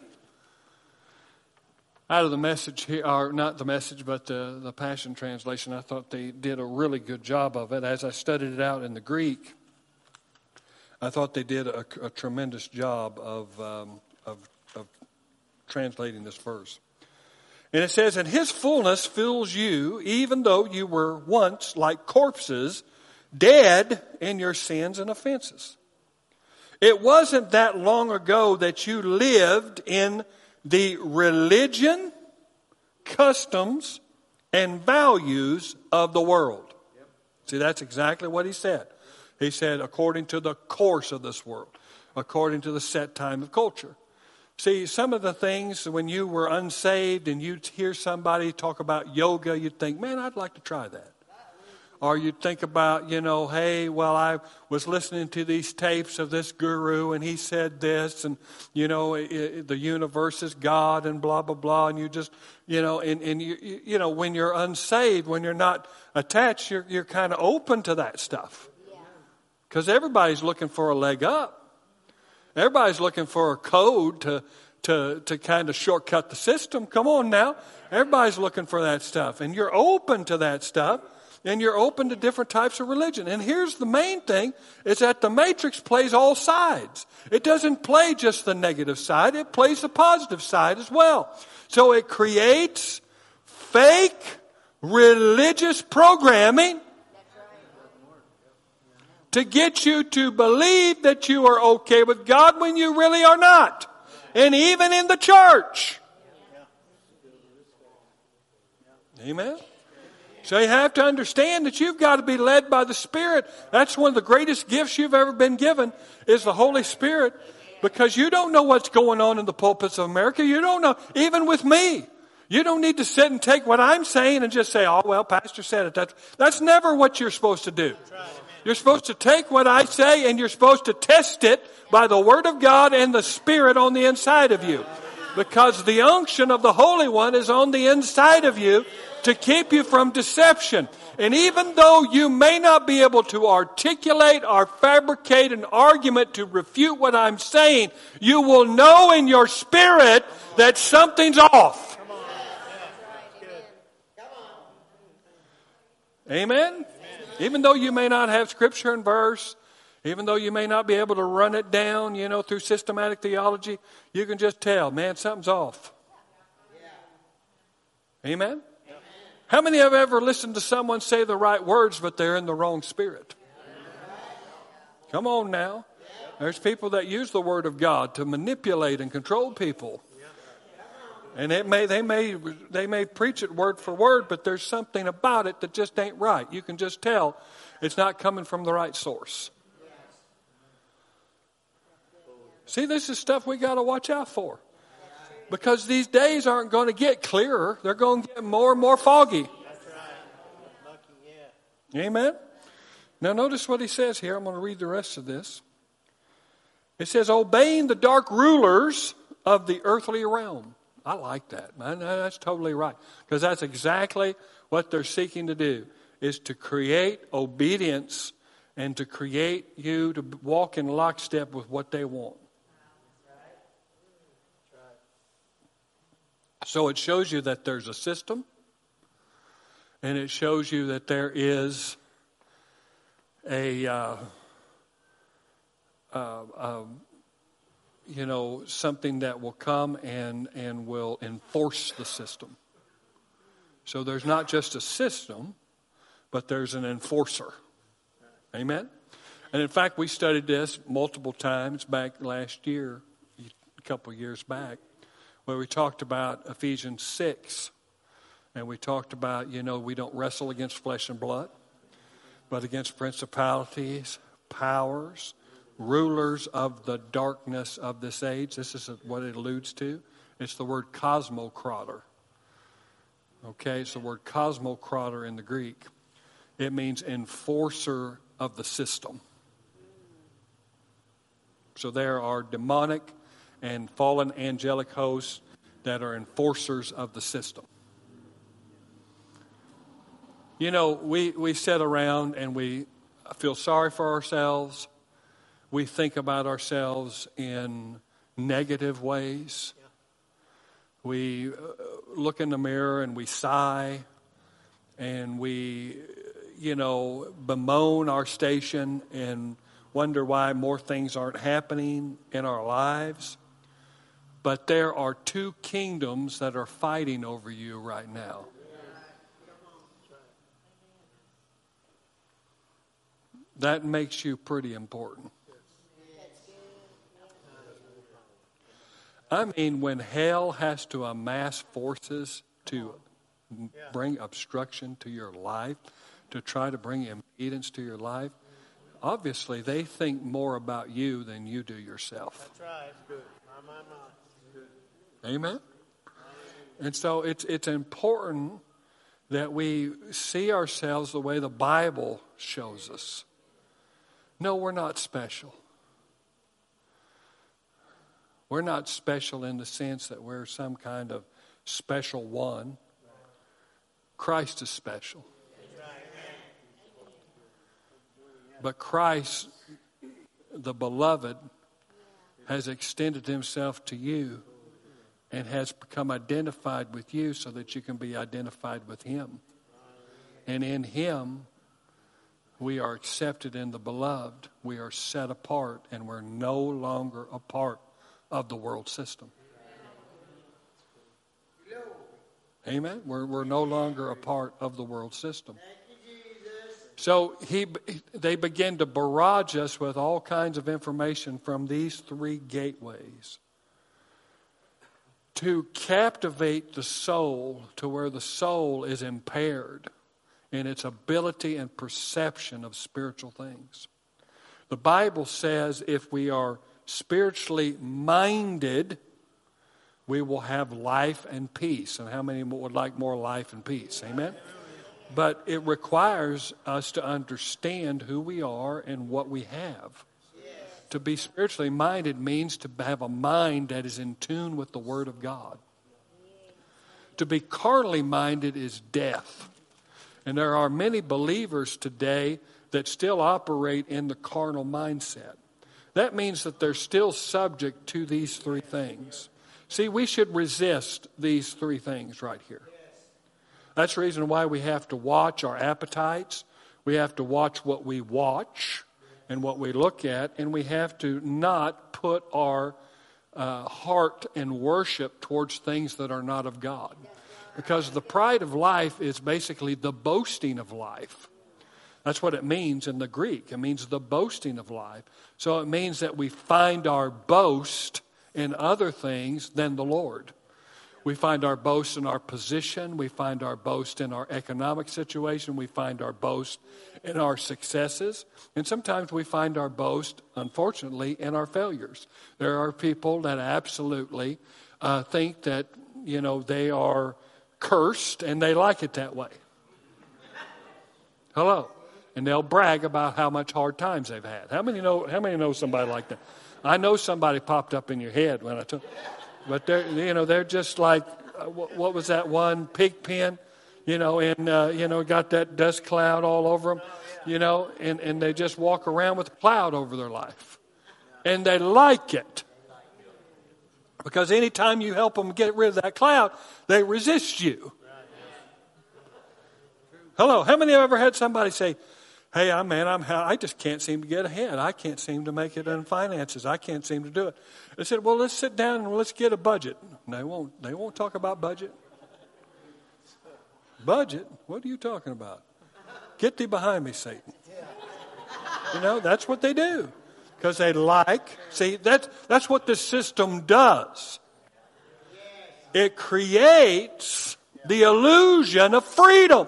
S2: out of the message here, or not the message, but the, the Passion Translation. I thought they did a really good job of it. As I studied it out in the Greek, I thought they did a, a tremendous job of, um, of, of translating this verse. And it says, And his fullness fills you, even though you were once like corpses, dead in your sins and offenses. It wasn't that long ago that you lived in the religion, customs, and values of the world. See, that's exactly what he said. He said, according to the course of this world, according to the set time of culture. See, some of the things when you were unsaved and you'd hear somebody talk about yoga, you'd think, man, I'd like to try that. Or you'd think about, you know, hey, well, I was listening to these tapes of this guru and he said this, and, you know, it, it, the universe is God and blah, blah, blah. And you just, you know, and, and you, you know, when you're unsaved, when you're not attached, you're, you're kind of open to that stuff. Because everybody's looking for a leg up. Everybody's looking for a code to, to, to kind of shortcut the system. Come on now. Everybody's looking for that stuff. And you're open to that stuff. And you're open to different types of religion. And here's the main thing is that the matrix plays all sides. It doesn't play just the negative side, it plays the positive side as well. So it creates fake religious programming to get you to believe that you are okay with God when you really are not. And even in the church. Amen. So you have to understand that you've got to be led by the Spirit. That's one of the greatest gifts you've ever been given is the Holy Spirit because you don't know what's going on in the pulpits of America. You don't know, even with me. You don't need to sit and take what I'm saying and just say, oh, well, Pastor said it. That's, that's never what you're supposed to do. You're supposed to take what I say and you're supposed to test it by the Word of God and the Spirit on the inside of you. Because the unction of the Holy One is on the inside of you to keep you from deception. And even though you may not be able to articulate or fabricate an argument to refute what I'm saying, you will know in your spirit that something's off. Amen? Even though you may not have scripture and verse, even though you may not be able to run it down, you know, through systematic theology, you can just tell, man, something's off. Amen? How many have ever listened to someone say the right words, but they're in the wrong spirit? Come on now. There's people that use the Word of God to manipulate and control people. And it may, they, may, they may preach it word for word, but there's something about it that just ain't right. You can just tell it's not coming from the right source. See, this is stuff we got to watch out for. Because these days aren't going to get clearer, they're going to get more and more foggy. Amen? Now, notice what he says here. I'm going to read the rest of this. It says, obeying the dark rulers of the earthly realm. I like that. That's totally right. Because that's exactly what they're seeking to do is to create obedience and to create you to walk in lockstep with what they want. So it shows you that there's a system, and it shows you that there is a uh, uh, um, you know, something that will come and, and will enforce the system. So there's not just a system, but there's an enforcer. Amen? And in fact, we studied this multiple times back last year, a couple years back, where we talked about Ephesians 6. And we talked about, you know, we don't wrestle against flesh and blood, but against principalities, powers, rulers of the darkness of this age. This is what it alludes to. It's the word cosmocrator. Okay, it's the word cosmocrator in the Greek. It means enforcer of the system. So there are demonic and fallen angelic hosts that are enforcers of the system. You know, we, we sit around and we feel sorry for ourselves. We think about ourselves in negative ways. We uh, look in the mirror and we sigh and we, you know, bemoan our station and wonder why more things aren't happening in our lives. But there are two kingdoms that are fighting over you right now. That makes you pretty important. I mean, when hell has to amass forces to bring obstruction to your life, to try to bring impedance to your life, obviously they think more about you than you do yourself.
S3: That's right. Good. My, my, my.
S2: Amen. And so it's it's important that we see ourselves the way the Bible shows us. No, we're not special. We're not special in the sense that we're some kind of special one. Christ is special. But Christ, the beloved, has extended himself to you and has become identified with you so that you can be identified with him. And in him, we are accepted in the beloved. We are set apart, and we're no longer a part of the world system. Amen. We're, we're no longer a part of the world system. So he, they begin to barrage us with all kinds of information from these three gateways to captivate the soul to where the soul is impaired in its ability and perception of spiritual things. The Bible says if we are spiritually minded, we will have life and peace. And how many would like more life and peace? Amen? But it requires us to understand who we are and what we have. To be spiritually minded means to have a mind that is in tune with the Word of God. To be carnally minded is death. And there are many believers today that still operate in the carnal mindset. That means that they're still subject to these three things. See, we should resist these three things right here. That's the reason why we have to watch our appetites. We have to watch what we watch and what we look at, and we have to not put our uh, heart and worship towards things that are not of God. Because the pride of life is basically the boasting of life. That's what it means in the Greek. It means the boasting of life. So it means that we find our boast in other things than the Lord. We find our boast in our position. We find our boast in our economic situation. We find our boast in our successes. And sometimes we find our boast, unfortunately, in our failures. There are people that absolutely uh, think that, you know, they are cursed and they like it that way. Hello. And they'll brag about how much hard times they've had. How many know, how many know somebody like that? I know somebody popped up in your head when I took. But they're, you know, they're just like, uh, what was that one? Pig pen, you know, and, uh, you know, got that dust cloud all over them, you know, and, and they just walk around with a cloud over their life. And they like it. Because anytime you help them get rid of that cloud, they resist you. Hello, how many have ever had somebody say, Hey, I'm man, I'm I just can't seem to get ahead. I can't seem to make it in finances. I can't seem to do it. I said, Well, let's sit down and let's get a budget. And they won't they won't talk about budget. Budget? What are you talking about? Get thee behind me, Satan. You know, that's what they do. Because they like, see, that's, that's what the system does. It creates the illusion of freedom.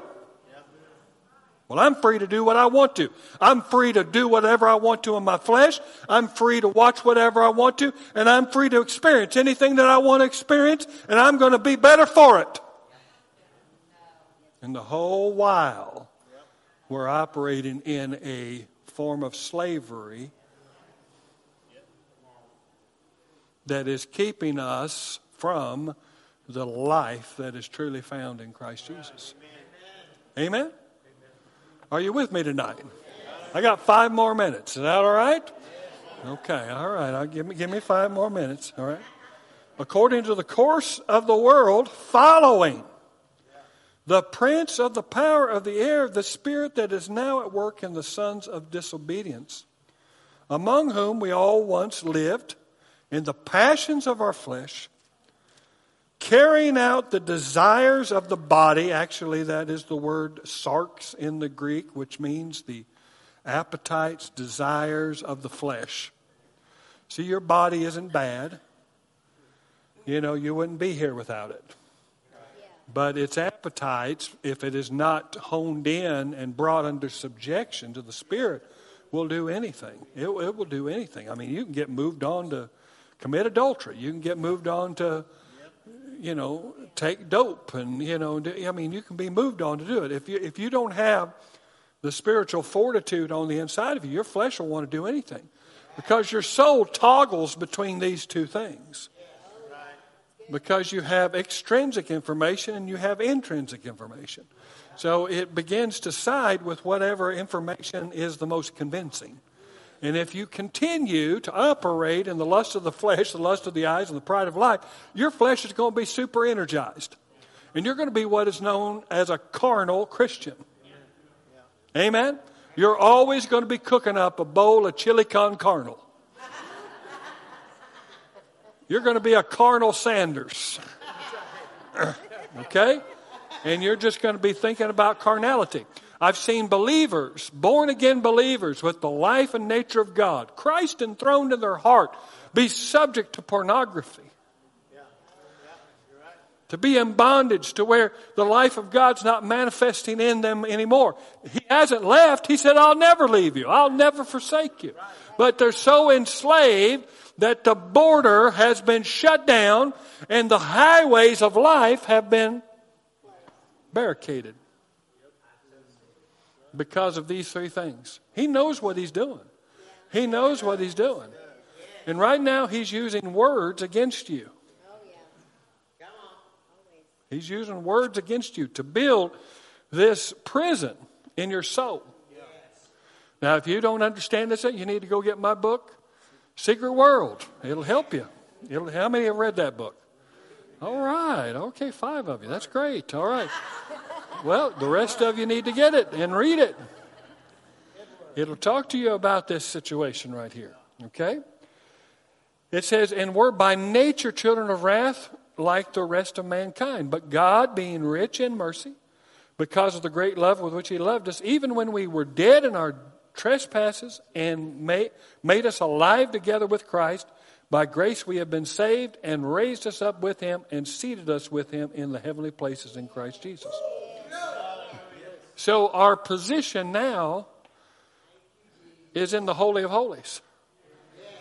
S2: Well, I'm free to do what I want to. I'm free to do whatever I want to in my flesh. I'm free to watch whatever I want to. And I'm free to experience anything that I want to experience. And I'm going to be better for it. And the whole while, we're operating in a form of slavery that is keeping us from the life that is truly found in Christ Jesus. Amen? Are you with me tonight? I got five more minutes. Is that all right? Okay, all right. I'll give me give me five more minutes. All right. According to the course of the world, following the prince of the power of the air, the spirit that is now at work in the sons of disobedience, among whom we all once lived in the passions of our flesh, carrying out the desires of the body. Actually, that is the word sarx in the Greek, which means the appetites, desires of the flesh. See, your body isn't bad. You know, you wouldn't be here without it. But its appetites, if it is not honed in and brought under subjection to the Spirit, will do anything. It, it will do anything. I mean, you can get moved on to commit adultery. You can get moved on to, you know, take dope, and you know, I mean, you can be moved on to do it. If you if you don't have the spiritual fortitude on the inside of you, your flesh will want to do anything. Because your soul toggles between these two things. Because you have extrinsic information and you have intrinsic information. So it begins to side with whatever information is the most convincing. And if you continue to operate in the lust of the flesh, the lust of the eyes, and the pride of life, your flesh is going to be super energized. And you're going to be what is known as a carnal Christian. Amen? You're always going to be cooking up a bowl of chili con carnal. You're going to be a carnal Sanders. okay? And you're just going to be thinking about carnality. I've seen believers, born again believers with the life and nature of God, Christ enthroned in their heart, be subject to pornography to be in bondage to where the life of God's not manifesting in them anymore. He hasn't left. He said, I'll never leave you. I'll never forsake you. But they're so enslaved that the border has been shut down and the highways of life have been barricaded because of these three things. He knows what he's doing. He knows what he's doing. And right now, he's using words against you. He's using words against you to build this prison in your soul. Now, if you don't understand this, you need to go get my book, Secret World. It'll help you. It'll, how many have read that book? All right. Okay, five of you. That's great. All right. Well, the rest of you need to get it and read it. It'll talk to you about this situation right here. Okay? It says, And we're by nature children of wrath, like the rest of mankind. But God, being rich in mercy, because of the great love with which He loved us, even when we were dead in our trespasses and made, made us alive together with Christ, by grace we have been saved and raised us up with Him and seated us with Him in the heavenly places in Christ Jesus. So our position now is in the Holy of Holies.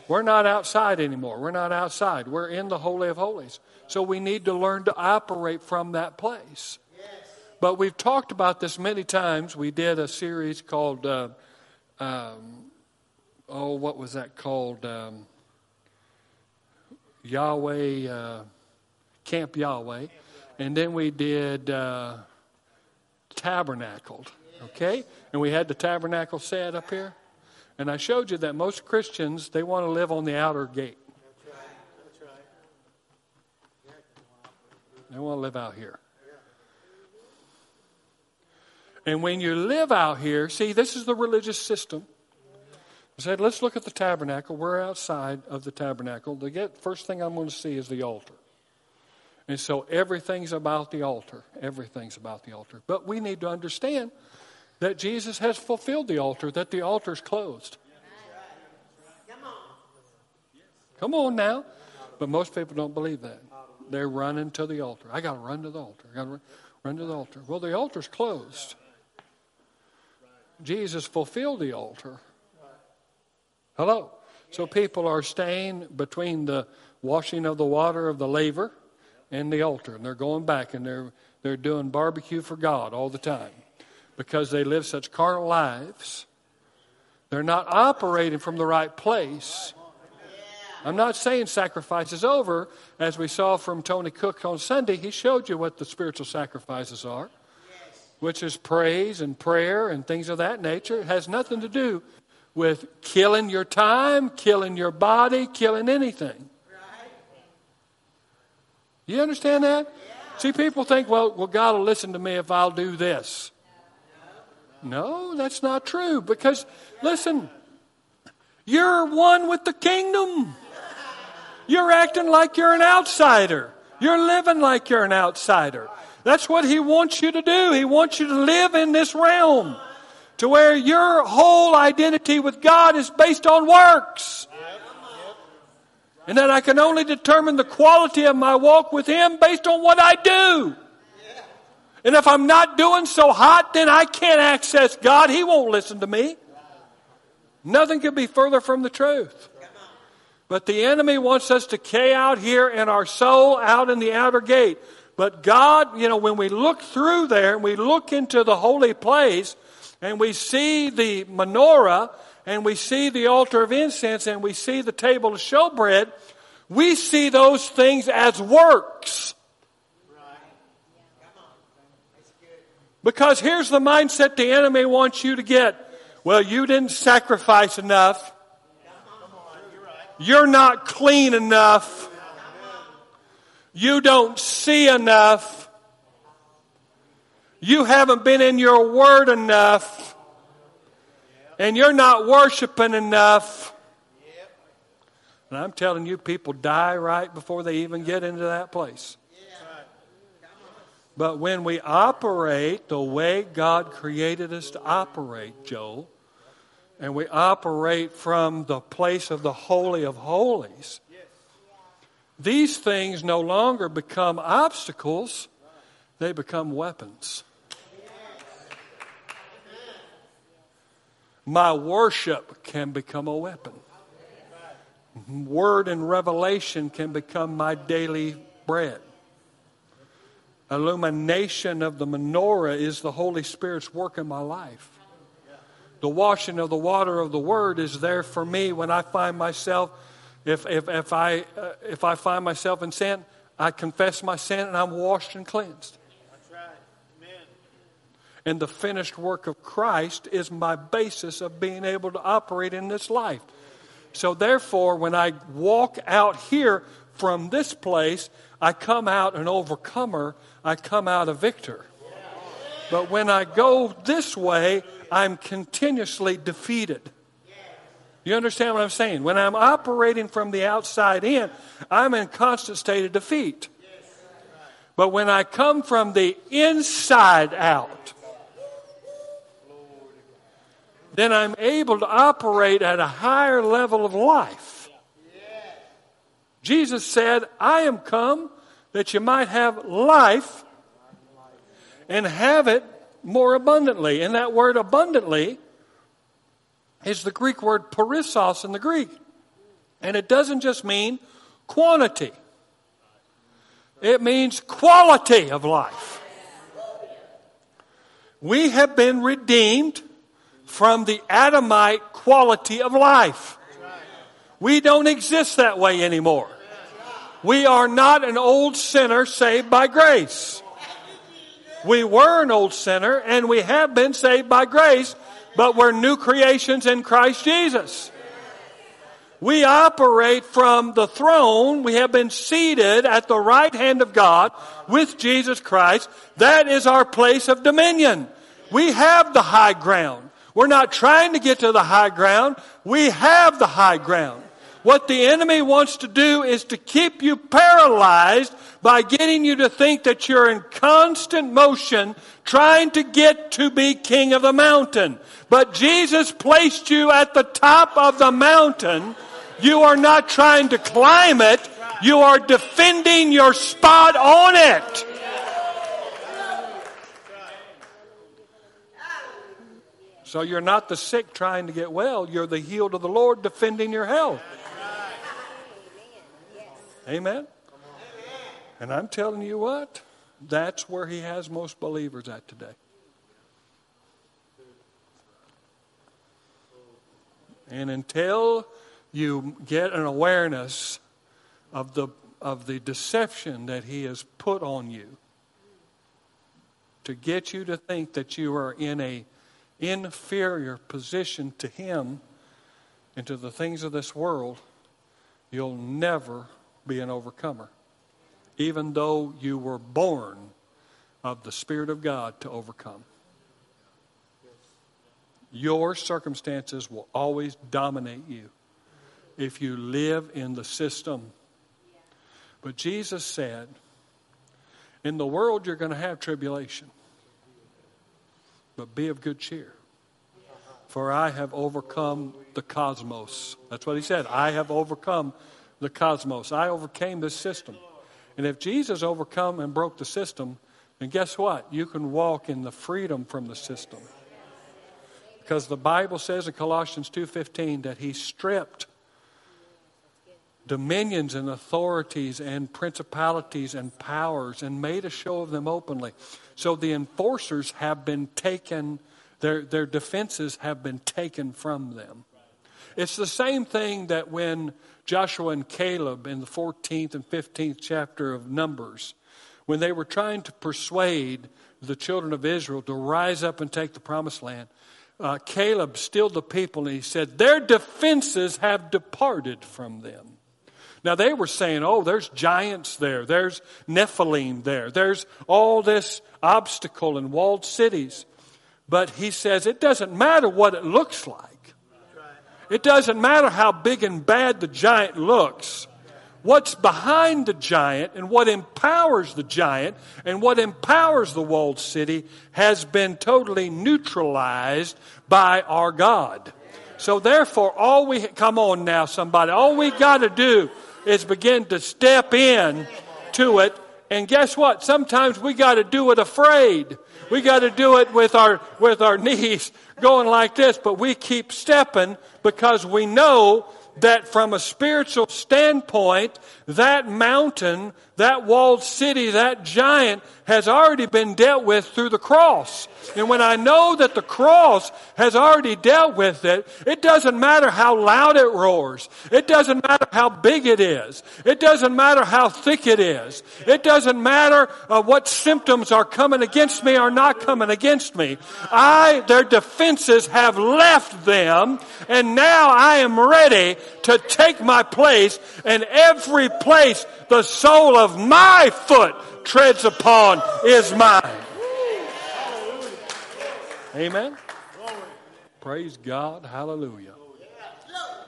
S2: We're not outside anymore. We're not outside. We're in the Holy of Holies. So we need to learn to operate from that place. But we've talked about this many times. We did a series called, uh, um, oh, what was that called? Um, Yahweh, uh, Camp Yahweh. And then we did uh, Tabernacled. Okay? And we had the tabernacle set up here. And I showed you that most Christians, they want to live on the outer gate. They want to live out here. And when you live out here, see, this is the religious system. I said, let's look at the tabernacle. We're outside of the tabernacle. The first thing I'm going to see is the altar. And so everything's about the altar. Everything's about the altar. But we need to understand that Jesus has fulfilled the altar, that the altar is closed. Come on now. But most people don't believe that. They're running to the altar. I got to run to the altar. I got to run, run to the altar. Well, the altar's closed. Jesus fulfilled the altar. Hello. So people are staying between the washing of the water of the laver and the altar, and they're going back and they're they're doing barbecue for God all the time because they live such carnal lives. They're not operating from the right place. I'm not saying sacrifice is over. As we saw from Tony Cook on Sunday, he showed you what the spiritual sacrifices are, which is praise and prayer and things of that nature. It has nothing to do with killing your time, killing your body, killing anything. You understand that? See, people think, well, well, God will listen to me if I'll do this. No, that's not true. Because, listen, you're one with the kingdom. You're acting like you're an outsider. You're living like you're an outsider. That's what He wants you to do. He wants you to live in this realm to where your whole identity with God is based on works. And that I can only determine the quality of my walk with Him based on what I do. And if I'm not doing so hot, then I can't access God. He won't listen to me. Nothing could be further from the truth. But the enemy wants us to K out here in our soul out in the outer gate. But God, you know, when we look through there and we look into the holy place and we see the menorah and we see the altar of incense and we see the table of showbread, we see those things as works. Because here's the mindset the enemy wants you to get. Well, you didn't sacrifice enough. You're not clean enough. You don't see enough. You haven't been in your word enough. And you're not worshiping enough. And I'm telling you, people die right before they even get into that place. But when we operate the way God created us to operate, Joel, and we operate from the place of the Holy of Holies, these things no longer become obstacles, they become weapons. My worship can become a weapon. Word and revelation can become my daily bread illumination of the menorah is the Holy Spirit's work in my life. The washing of the water of the Word is there for me when I find myself, if, if, if, I, uh, if I find myself in sin, I confess my sin and I'm washed and cleansed. And the finished work of Christ is my basis of being able to operate in this life. So, therefore, when I walk out here from this place, I come out an overcomer, I come out a victor. But when I go this way, I'm continuously defeated. You understand what I'm saying? When I'm operating from the outside in, I'm in constant state of defeat. But when I come from the inside out, then I'm able to operate at a higher level of life. Jesus said, I am come that you might have life and have it more abundantly. And that word abundantly is the Greek word perissos in the Greek. And it doesn't just mean quantity, it means quality of life. We have been redeemed from the Adamite quality of life. We don't exist that way anymore. We are not an old sinner saved by grace. We were an old sinner and we have been saved by grace, but we're new creations in Christ Jesus. We operate from the throne. We have been seated at the right hand of God with Jesus Christ. That is our place of dominion. We have the high ground. We're not trying to get to the high ground. We have the high ground. What the enemy wants to do is to keep you paralyzed by getting you to think that you're in constant motion trying to get to be king of the mountain. But Jesus placed you at the top of the mountain. You are not trying to climb it. You are defending your spot on it. So you're not the sick trying to get well. You're the healed of the Lord defending your health. Amen? And I'm telling you what, that's where he has most believers at today. And until you get an awareness of the, of the deception that he has put on you to get you to think that you are in a inferior position to him and to the things of this world, you'll never be an overcomer. Even though you were born of the Spirit of God to overcome. Your circumstances will always dominate you if you live in the system. But Jesus said, In the world you're going to have tribulation, but be of good cheer. For I have overcome the cosmos. That's what he said. I have overcome the cosmos. I overcame this system. And if Jesus overcome and broke the system, then guess what? You can walk in the freedom from the system. Because the Bible says in Colossians 2:15 that he stripped dominions and authorities and principalities and powers and made a show of them openly. So the enforcers have been taken, their, their defenses have been taken from them. It's the same thing that when Joshua and Caleb in the 14th and 15th chapter of Numbers, when they were trying to persuade the children of Israel to rise up and take the promised land, uh, Caleb stilled the people and he said, Their defenses have departed from them. Now they were saying, oh, there's giants there, there's Nephilim there, there's all this obstacle and walled cities. But he says it doesn't matter what it looks like. It doesn't matter how big and bad the giant looks. What's behind the giant and what empowers the giant and what empowers the walled city has been totally neutralized by our God. So therefore, all we, come on now somebody, all we gotta do is begin to step in to it. And guess what? Sometimes we got to do it afraid. We got to do it with our, with our knees going like this, but we keep stepping because we know that from a spiritual standpoint, that mountain, that walled city, that giant has already been dealt with through the cross. And when I know that the cross has already dealt with it, it doesn't matter how loud it roars. It doesn't matter how big it is. It doesn't matter how thick it is. It doesn't matter uh, what symptoms are coming against me or not coming against me. I, their defenses have left them and now I am ready to take my place and every place the sole of my foot treads upon is mine. Amen. Praise God. Hallelujah.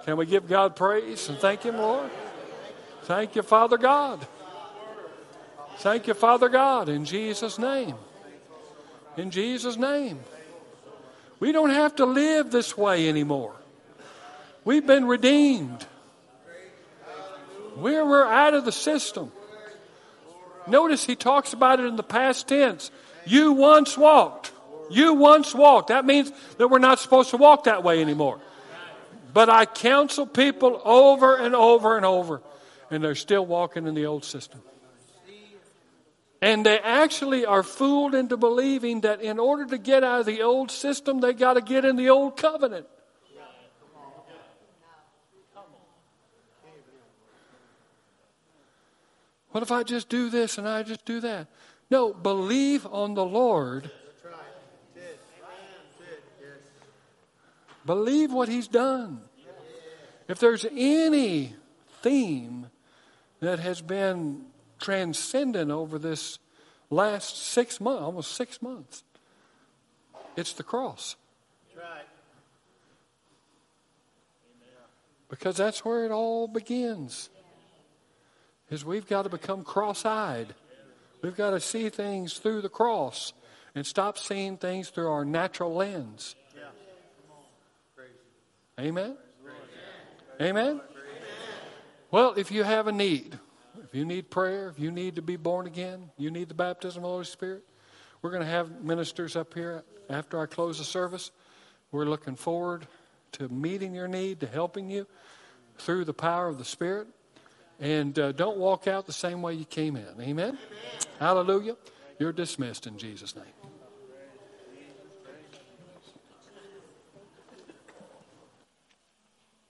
S2: Can we give God praise and thank Him, Lord? Thank you, Father God. Thank you, Father God, in Jesus' name. In Jesus' name. We don't have to live this way anymore. We've been redeemed. We're, we're out of the system. Notice he talks about it in the past tense. You once walked. You once walked. That means that we're not supposed to walk that way anymore. But I counsel people over and over and over, and they're still walking in the old system. And they actually are fooled into believing that in order to get out of the old system, they got to get in the old covenant. What if I just do this and I just do that? No, believe on the Lord. Believe what He's done. If there's any theme that has been transcendent over this last six months, almost six months, it's the cross. Because that's where it all begins is we've got to become cross eyed. We've got to see things through the cross and stop seeing things through our natural lens. Amen? Amen? Well, if you have a need, if you need prayer, if you need to be born again, you need the baptism of the Holy Spirit, we're going to have ministers up here after I close the service. We're looking forward to meeting your need, to helping you through the power of the Spirit. And uh, don't walk out the same way you came in. Amen? Amen? Hallelujah. You're dismissed in Jesus' name.